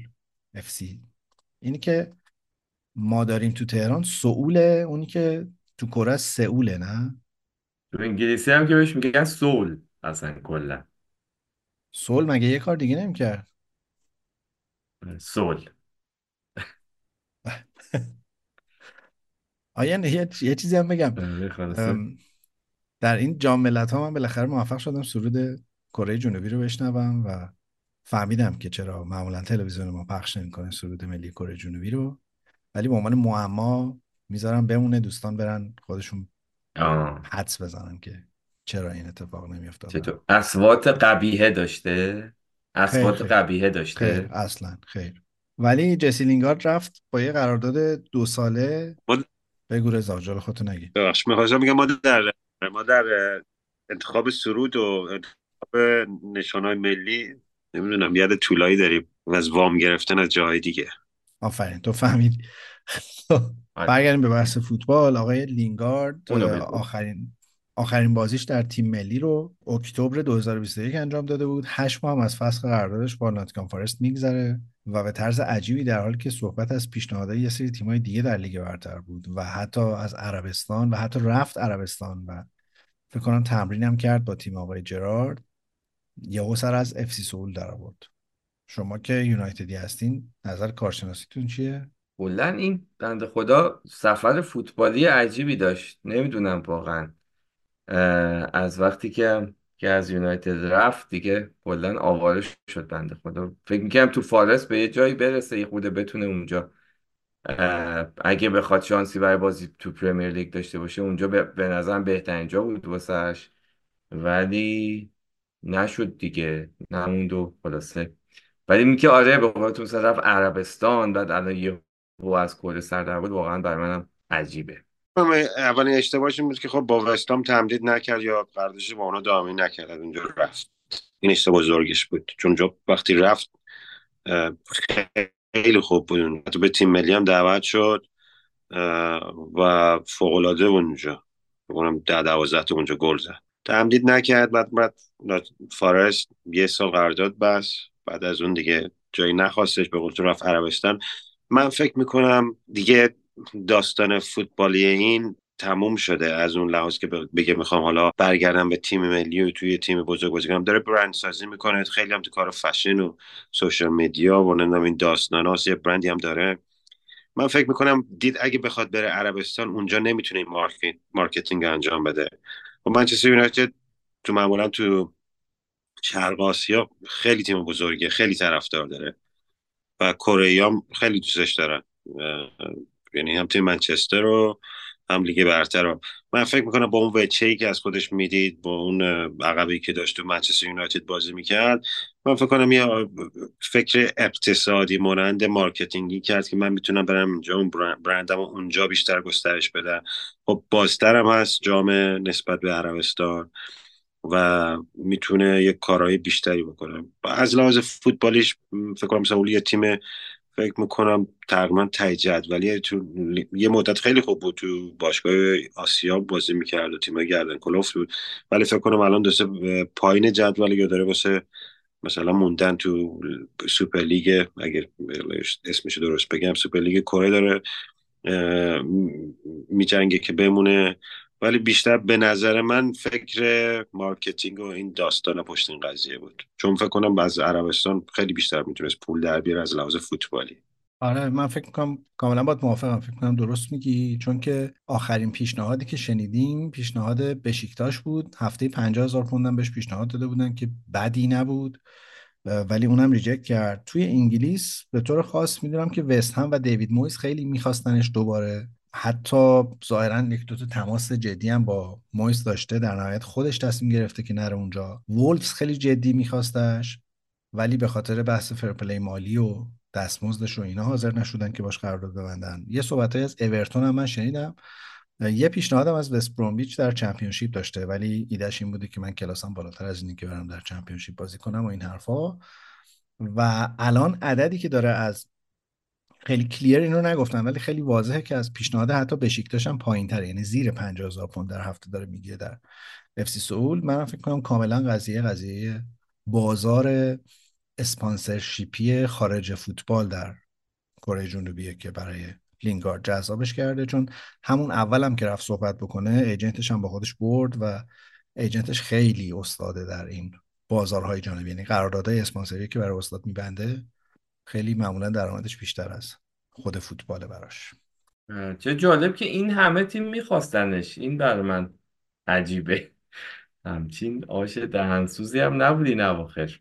افسی اینی که ما داریم تو تهران سئوله اونی که تو کره سئوله نه؟ تو انگلیسی هم که بهش میگن سول اصلا کلا. سول مگه یه کار دیگه نمی‌کرد؟ سول آیا یه, یه چیزی هم بگم. در این جام ملت ها من بالاخره موفق شدم سرود کره جنوبی رو بشنوم و فهمیدم که چرا معمولا تلویزیون ما پخش نمی‌کنه سرود ملی کره جنوبی رو. ولی به عنوان معما می‌ذارم بمونه دوستان برن خودشون حدس بزنن که چرا این اتفاق نمیافتاد چطور؟ اصوات قبیهه داشته؟ اصوات قبیهه داشته؟ خیر اصلا خیر. ولی جسی لینگارد رفت با یه قرارداد دو ساله بگو رضا جلو خودتو نگی ببخش می‌خواستم میگم ما در ما در انتخاب سرود و انتخاب نشانهای ملی نمی‌دونم یاد طولایی داریم و از وام گرفتن از جاهای دیگه. آفرین تو فهمید آره. برگردیم به بحث فوتبال. آقای لینگارد آخرین آخرین بازیش در تیم ملی رو اکتبر 2021 انجام داده بود. هشت ماه هم از فصل قراردادش با ناتیکام فارست میگذره. و به طرز عجیبی در حالی که صحبت از پیشنهادهای یه سری تیمای دیگه در لیگ برتر بود و حتی از عربستان و حتی رفت عربستان و فکر کنم تمرین هم کرد با تیم آقای جرارد یهو سر از اف سی سول در آورد. شما که یونایتدی هستین نظر کارشناسیتون چیه؟ کلا این بنده خدا سفر فوتبالی عجیبی داشت. نمی‌دونم واقعا. از وقتی که که از یونایتد رفت دیگه کلا آواره شد بنده خدا. فکر می‌کنم تو فارس به یه جایی برسه یه خوده بتونه اونجا. اگه بخواد شانسی برای بازی تو پرمیر لیگ داشته باشه اونجا به نظرم بهترین جا بود واسش ولی نشد دیگه نموند و خلاصه. ولی میگه آره به قولتون رفت عربستان بعد الان یه از کل سر در بود واقعا برای منم عجیبه. اولین اشتباهش این بود که خب با وستام تمدید نکرد یا قراردادش با اونا دائمی نکرد اونجا رفت. این اشتباه بزرگش بود. چون جا وقتی رفت خیلی خوب بود حتی به تیم ملی هم دعوت شد و فوق العاده اونجا. بگم ده دوازده تا اونجا گل زد. تمدید نکرد بعد بعد فارست یه سال قرارداد بس بعد از اون دیگه جایی نخواستش به قول رفت عربستان. من فکر می‌کنم دیگه داستان فوتبالی این تموم شده از اون لحاظ که بگه می‌خوام حالا برگردم به تیم ملی و توی تیم بزرگ بازی کنم. داره برند سازی می‌کنه. خیلی هم تو کار فشن و social media و نمی‌دونم این داستان یه برندی هم داره. من فکر می‌کنم دید اگه بخواد بره عربستان اونجا نمی‌تونه market marketing انجام بده. و منچستر یونایتد تو معمولا تو شرق آسیا خیلی تیم بزرگه خیلی طرفدار داره و کره خیلی دوستش دارن. یعنی هم تیم منچستر رو هم لیگ برتر رو من فکر می‌کنم با اون وجهه ای که از خودش می‌دید با اون عقبه‌ای که داشت تو منچستر یونایتد بازی می‌کرد من فکر کنم یه فکر اقتصادی مانند marketing ی کرد که من می‌تونم برم اینجا اون برندم اونجا بیشتر گسترش بدم. خب بازترم هست جامعه نسبت به عربستان و می‌تونه یه کارهای بیشتری بکنه. از لحاظ فوتبالیش فکر کنم مثلا یه تیم فکر می‌کنم تقریبا تاپ جدولی تو یه مدت خیلی خوب بود تو باشگاه آسیا بازی می‌کرد و تیم گردن کلفت بود. ولی فکر کنم الان دسته پایین جدول یا داره واسه مثلا موندن تو سوپر لیگ اگر اسمش درست بگم سوپر لیگ کره داره میجنگه که بمونه. ولی بیشتر به نظر من فکر marketing و این داستان پشت این قضیه بود. چون فکر کنم از عربستان خیلی بیشتر می‌تونست پول در بیاره از لحاظ فوتبالی. آره من فکر می‌کنم کاملا باید موافقم. فکر کنم درست میگی. چون که آخرین پیشنهادی که شنیدیم پیشنهاد بشیکتاش بود. هفته 50 هزار پوندم بهش پیشنهاد داده بودن که بدی نبود. ولی اونم reject کرد. توی انگلیس به طور خاص می‌دونم که وست هم و دیوید مویس خیلی میخواستنش دوباره حتی ظاهرا یک دو تماس جدی هم با مویس داشته در نهایت خودش تصمیم گرفته که نره اونجا. وولفز خیلی جدی میخواستش ولی به خاطر بحث فرپلی مالی و دستمزدش و اینا حاضر نشدن که باش قرارداد ببندن. یه صحبت از اورتون هم من شنیدم. یه پیشنهادم از وست برومویچ در چمپیونشیپ داشته ولی ایدهش این بوده که من کلاسم بالاتر از اینه که برم در چمپیونشیپ بازی کنم و این حرفا. و الان عددی که داره از خیلی کلیر اینو نگفتم ولی خیلی واضحه که از پیشنهاد حتی بشیکتاش هم پایین یعنی زیر 50000 پوند در هفته داره می‌گیره در اف سی سئول. من فکر کنم کاملا قضیه قضیه بازار اسپانسرشیپی خارج فوتبال در کره جنوبیه که برای لینگارد جذابش کرده. چون همون اولم هم که رفت صحبت بکنه agent ش هم با خودش برد و agent ش خیلی استاده در این بازارهای جانبی. یعنی قراردادهای اسپانسری که برای استاد میبنده خیلی معمولا درآمدش بیشتر از خود فوتبال براش. چه جالب که این همه تیم میخواستنش. این برای من عجیبه. همچین آش دهنسوزی هم نبودی این اواخر.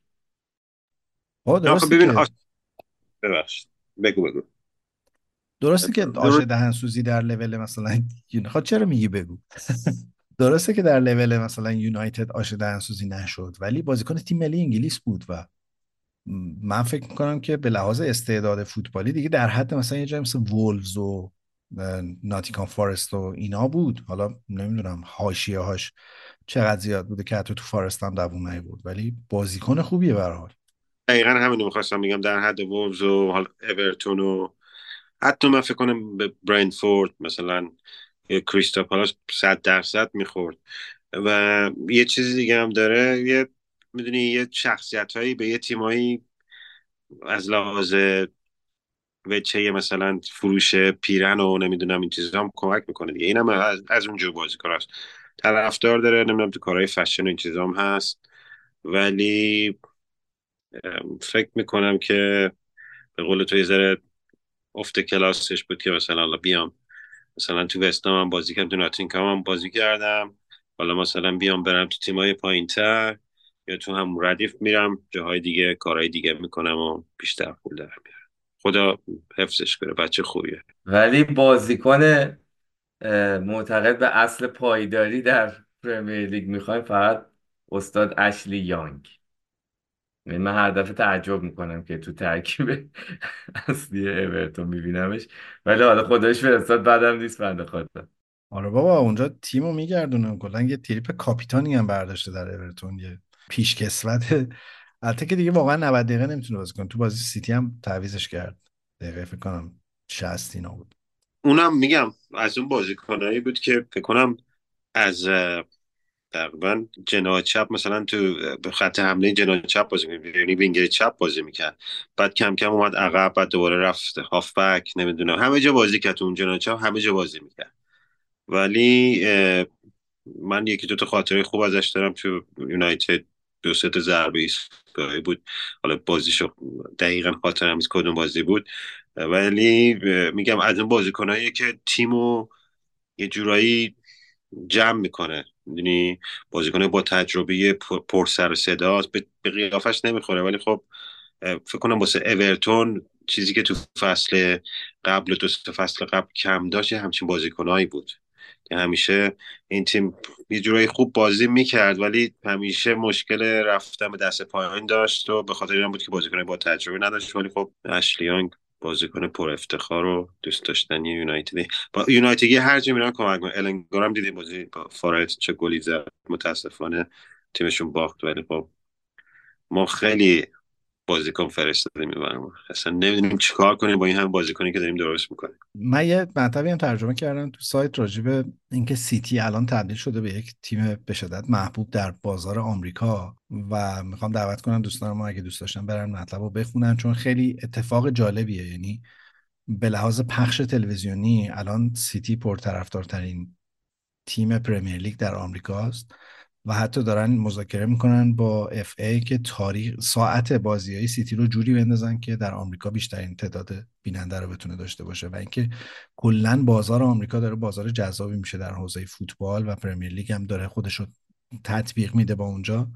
ببین آش... ببخشید. بگو بگو. درسته که آش دهنسوزی در لول مثلا خب چرا میگی بگو؟ درسته که در لول مثلا یونایتد آش دهنسوزی نشد ولی بازیکن تیم ملی انگلیس بود و من فکر می‌کنم که به لحاظ استعداد فوتبالی دیگه در حد مثلا یه جای مثل وولفز و ناتیکان فارست و اینا بود. حالا نمی‌دونم حاشیه هاش چقدر زیاد بوده که حتی تو فارست هم دووم بود ولی بازیکن خوبیه به حال. دقیقا همینو می‌خواستم بگم در حد وولفز و حال اورتون و حتی من فکر کنم به برندفورد مثلا کریستا پالاس صد درصد می‌خورد. و یه چیزی دیگه هم داره یه می‌دونی یه شخصیت هایی به یه تیمایی از لحاظ وچه مثلا فروش پیرن و نمی‌دونم این چیزا هم کمک می‌کنه دیگه. اینم از, از اونجور بازیکن هست. طرفدار داره نمی‌دونم تو کارهای فشن و این چیزا هم هست. ولی فکر می‌کنم که به قول تو یه ذره افت کلاسش بود که مثلا بیام. مثلا تو وستام هم بازی کردم تو ناتینگهام هم بازی کردم. حالا مثلا بیام برم تو تیمای پایین تر یا تو هم ردیف میرم جاهای دیگه کارهای دیگه می‌کنم و بیشتر پول در میارم. خدا حفظش کنه بچه خوبیه. ولی بازیکن معتقد به اصل پایداری در پرمیر لیگ می‌خوایم فقط استاد اشلی یانگ. یعنی من هر دفعه تعجب می‌کنم که تو ترکیب اصلی اورتون میبینمش. ولی حالا خودش فرستاد بعدم نیست بنده خدا. آره بابا اونجا تیمو میگردونه کلا یه تریپ کاپیتانی هم برداشته در اورتون یه پیشکسوت البته که دیگه واقعا 90 دقیقه نمی‌تونه بازی کنه. تو بازی سیتی هم تعویزش کرد. دقیقه فکر کنم 60 اینا بود. اونم میگم از اون بازیکنایی بود که فکر کنم از تقریبا جناح چپ مثلا تو خط حمله جناح چپ بازی می‌کرد. یعنی وینگر چپ بازی می‌کرد. بعد کم کم اومد عقب بعد دوباره رفت هافبک نمی‌دونم. همه جا بازی کرد اون جناح چپ همه جا بازی می‌کرد. ولی من یکی دو تا خاطره خوب ازش دارم تو یونایتد. دو سه تا ضربه ایستگاهی بود. حالا بازیشو دقیقا خاطرم نیست کدوم بازی بود. ولی میگم از اون بازیکنایی که تیمو یه جورایی جمع می‌کنه. می‌دونی؟ بازیکن با تجربه پر سر صداست. به قیافش نمی‌خوره. ولی خب فکر کنم واسه اورتون چیزی که تو فصل قبل دو فصل قبل کم داشت همچین بازیکنایی بود. همیشه این تیم یه جورایی خوب بازی می‌کرد ولی همیشه مشکل رفتن به دست پایین داشت و به خاطر این بود که بازیکن با تجربه نداشت. ولی خب اشلیانگ بازیکن پر افتخار و دوست داشتنی یونایتدی. با یونایتدی هر جا میرن کمک می‌کنه دیدیم بازی با فارایت چه گلی زد. متاسفانه تیمشون باخت. ولی خب ما خیلی بازیکن فرستاده می‌برم اصلا نمی‌دونیم چیکار کنیم با این هم بازیکنی که داریم درست می‌کنیم. من یه مطلبی هم ترجمه کردم تو سایت راجبه اینکه سیتی الان تبدیل شده به یک تیم به شدت محبوب در بازار آمریکا و می‌خوام دعوت کنم دوستان ما اگه دوست داشتن برن مطلب رو بخونن چون خیلی اتفاق جالبیه. یعنی به لحاظ پخش تلویزیونی الان سیتی پرطرفدارترین تیم Premier League در آمریکاست. و حتی دارن مذاکره می‌کنن با FA که تاریخ ساعت بازی های سیتی رو جوری بندازن که در آمریکا بیشترین تعداد بیننده رو بتونه داشته باشه و اینکه کلا بازار آمریکا داره بازار جذابی میشه در حوزه فوتبال و پرمیر لیگ هم داره خودش رو تطبیق میده با اونجا.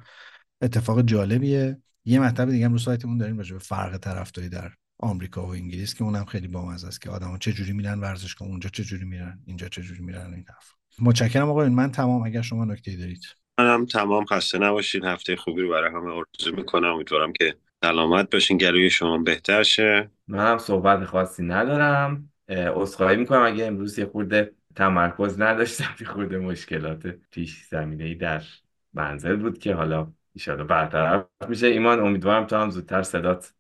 اتفاق جالبیه. یه مطلب دیگه هم رو سایتمون داریم راجع به فرق طرفداری در آمریکا و انگلیس که اونم خیلی بامزه است که آدما چه جوری میرن ورزشگاه اونجا چه جوری میرن اینجا چه جوری میرن این حرف متشکرم آقایون. من تمام. اگر شما نکته دارید. منم تمام خسته نباشین. هفته خوبی رو برای همه آرزو می‌کنم. امیدوارم که سلامت باشین. گلوی شما بهتر شه. من هم صحبت خاصی ندارم. عذرخواهی می‌کنم. اگه امروز یه خورده تمرکز نداشتم یه خورده مشکلات پیش زمینه ای در منزل بود که حالا ایشالا برطرف میشه. ایمان امیدوارم تو هم زودتر صدات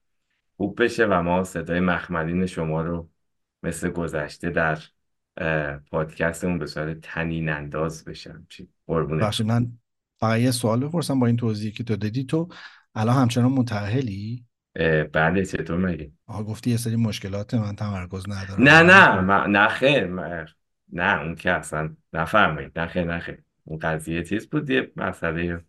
خوب بشه و ما صدای مخملین شما رو مثل گذشته در پادکستمون به صورت تنین انداز بشم چی؟ قربونه من فقط یه سوال بپرسم با این توضیحی که تو دادی تو الان همچنان متأهلی؟ بله چطور مگه؟ آها گفتی یه سری مشکلات من تمرکز ندارم. نه نه من- نه خیر من- نه اون که اصلا نفرمایید نه خیر نه خیر. اون قضیه چیز بود یه مسئله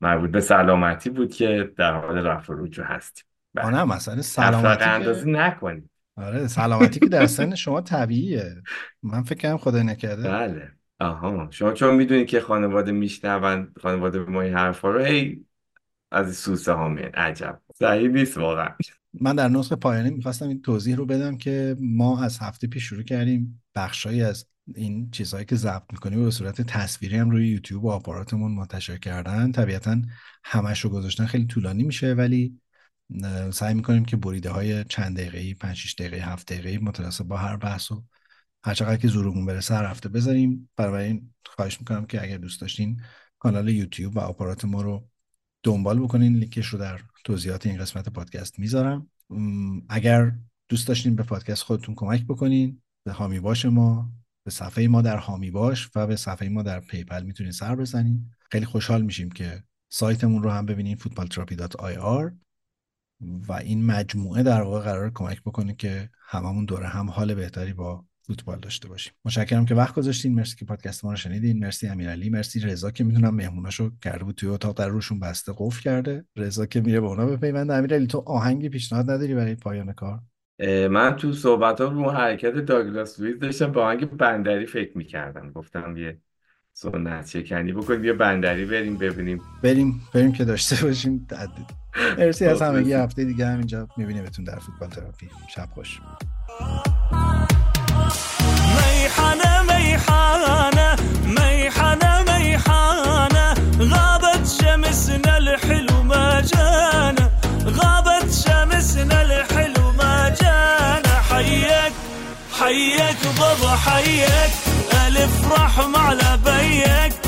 مربوط به سلامتی بود که در حال رفع رجوع هستیم. بله. نه مسئله سلامتی اندازی نکنید. آره سلامتی که در سن شما طبیعیه. من فکر کنم خدای نکرده. بله. آها. شما چون می‌دونید که خانواده میشنون خانواده ما این حرفا رو هی از سوسه ها میان. عجب. صحیح نیست واقعا. من در نسخه پایانی می‌خواستم این توضیح رو بدم که ما از هفته پیش شروع کردیم بخشایی از این چیزهایی که ضبط می‌کنیم به صورت تصویری هم روی یوتیوب و آپاراتمون منتشر کردن. طبیعتا همش رو گذاشتن. خیلی طولانی میشه ولی سعی می‌کنیم که بریده های چند دقیقه ای 5 6 دقیقه 7 دقیقه متناسب با هر بحث و هر چقدر که زورمون برسه هر هفته بذاریم. بنابراین خواهش می‌کنم که اگر دوست داشتین کانال یوتیوب و آپارات ما رو دنبال بکنین. لینکش رو در توضیحات این قسمت پادکست می‌ذارم. اگر دوست داشتین به پادکست خودتون کمک بکنین به حامی باش ما به صفحه ما در حامی باش و به صفحه ما در PayPal می‌تونین سر بزنین. خیلی خوشحال میشیم که سایتمون رو هم ببینین footballtherapy.ir و این مجموعه در واقع قرار کمک بکنه که هممون دور هم حال بهتری با فوتبال داشته باشیم. متشکرم که وقت گذاشتین. مرسی که پادکست ما رو شنیدین. مرسی امیرعلی. مرسی رضا که می‌دونم مهموناشو کرده بود توی اتاق در روشون بسته قفل کرده. رضا که میره به اونا بپیونده. امیرعلی تو آهنگی پیشنهاد نداری برای پایان کار؟ من تو صحبت ها رو حرکت داگلاس لوئیس داشتم با آهنگ بندری فکر می‌کردم. گفتم یه سنت شکنی بکنیم یه بندری بریم ببینیم. بریم بریم که داشته باشیم. تعدید مرسی از همگی. مخلصیم. هفته دیگه همینجا میبینیمتون در فوتبال تراپی. شب خوش. غابت شمسنا الحلو حيك حيك بابا حيك ألف رحم على بيك.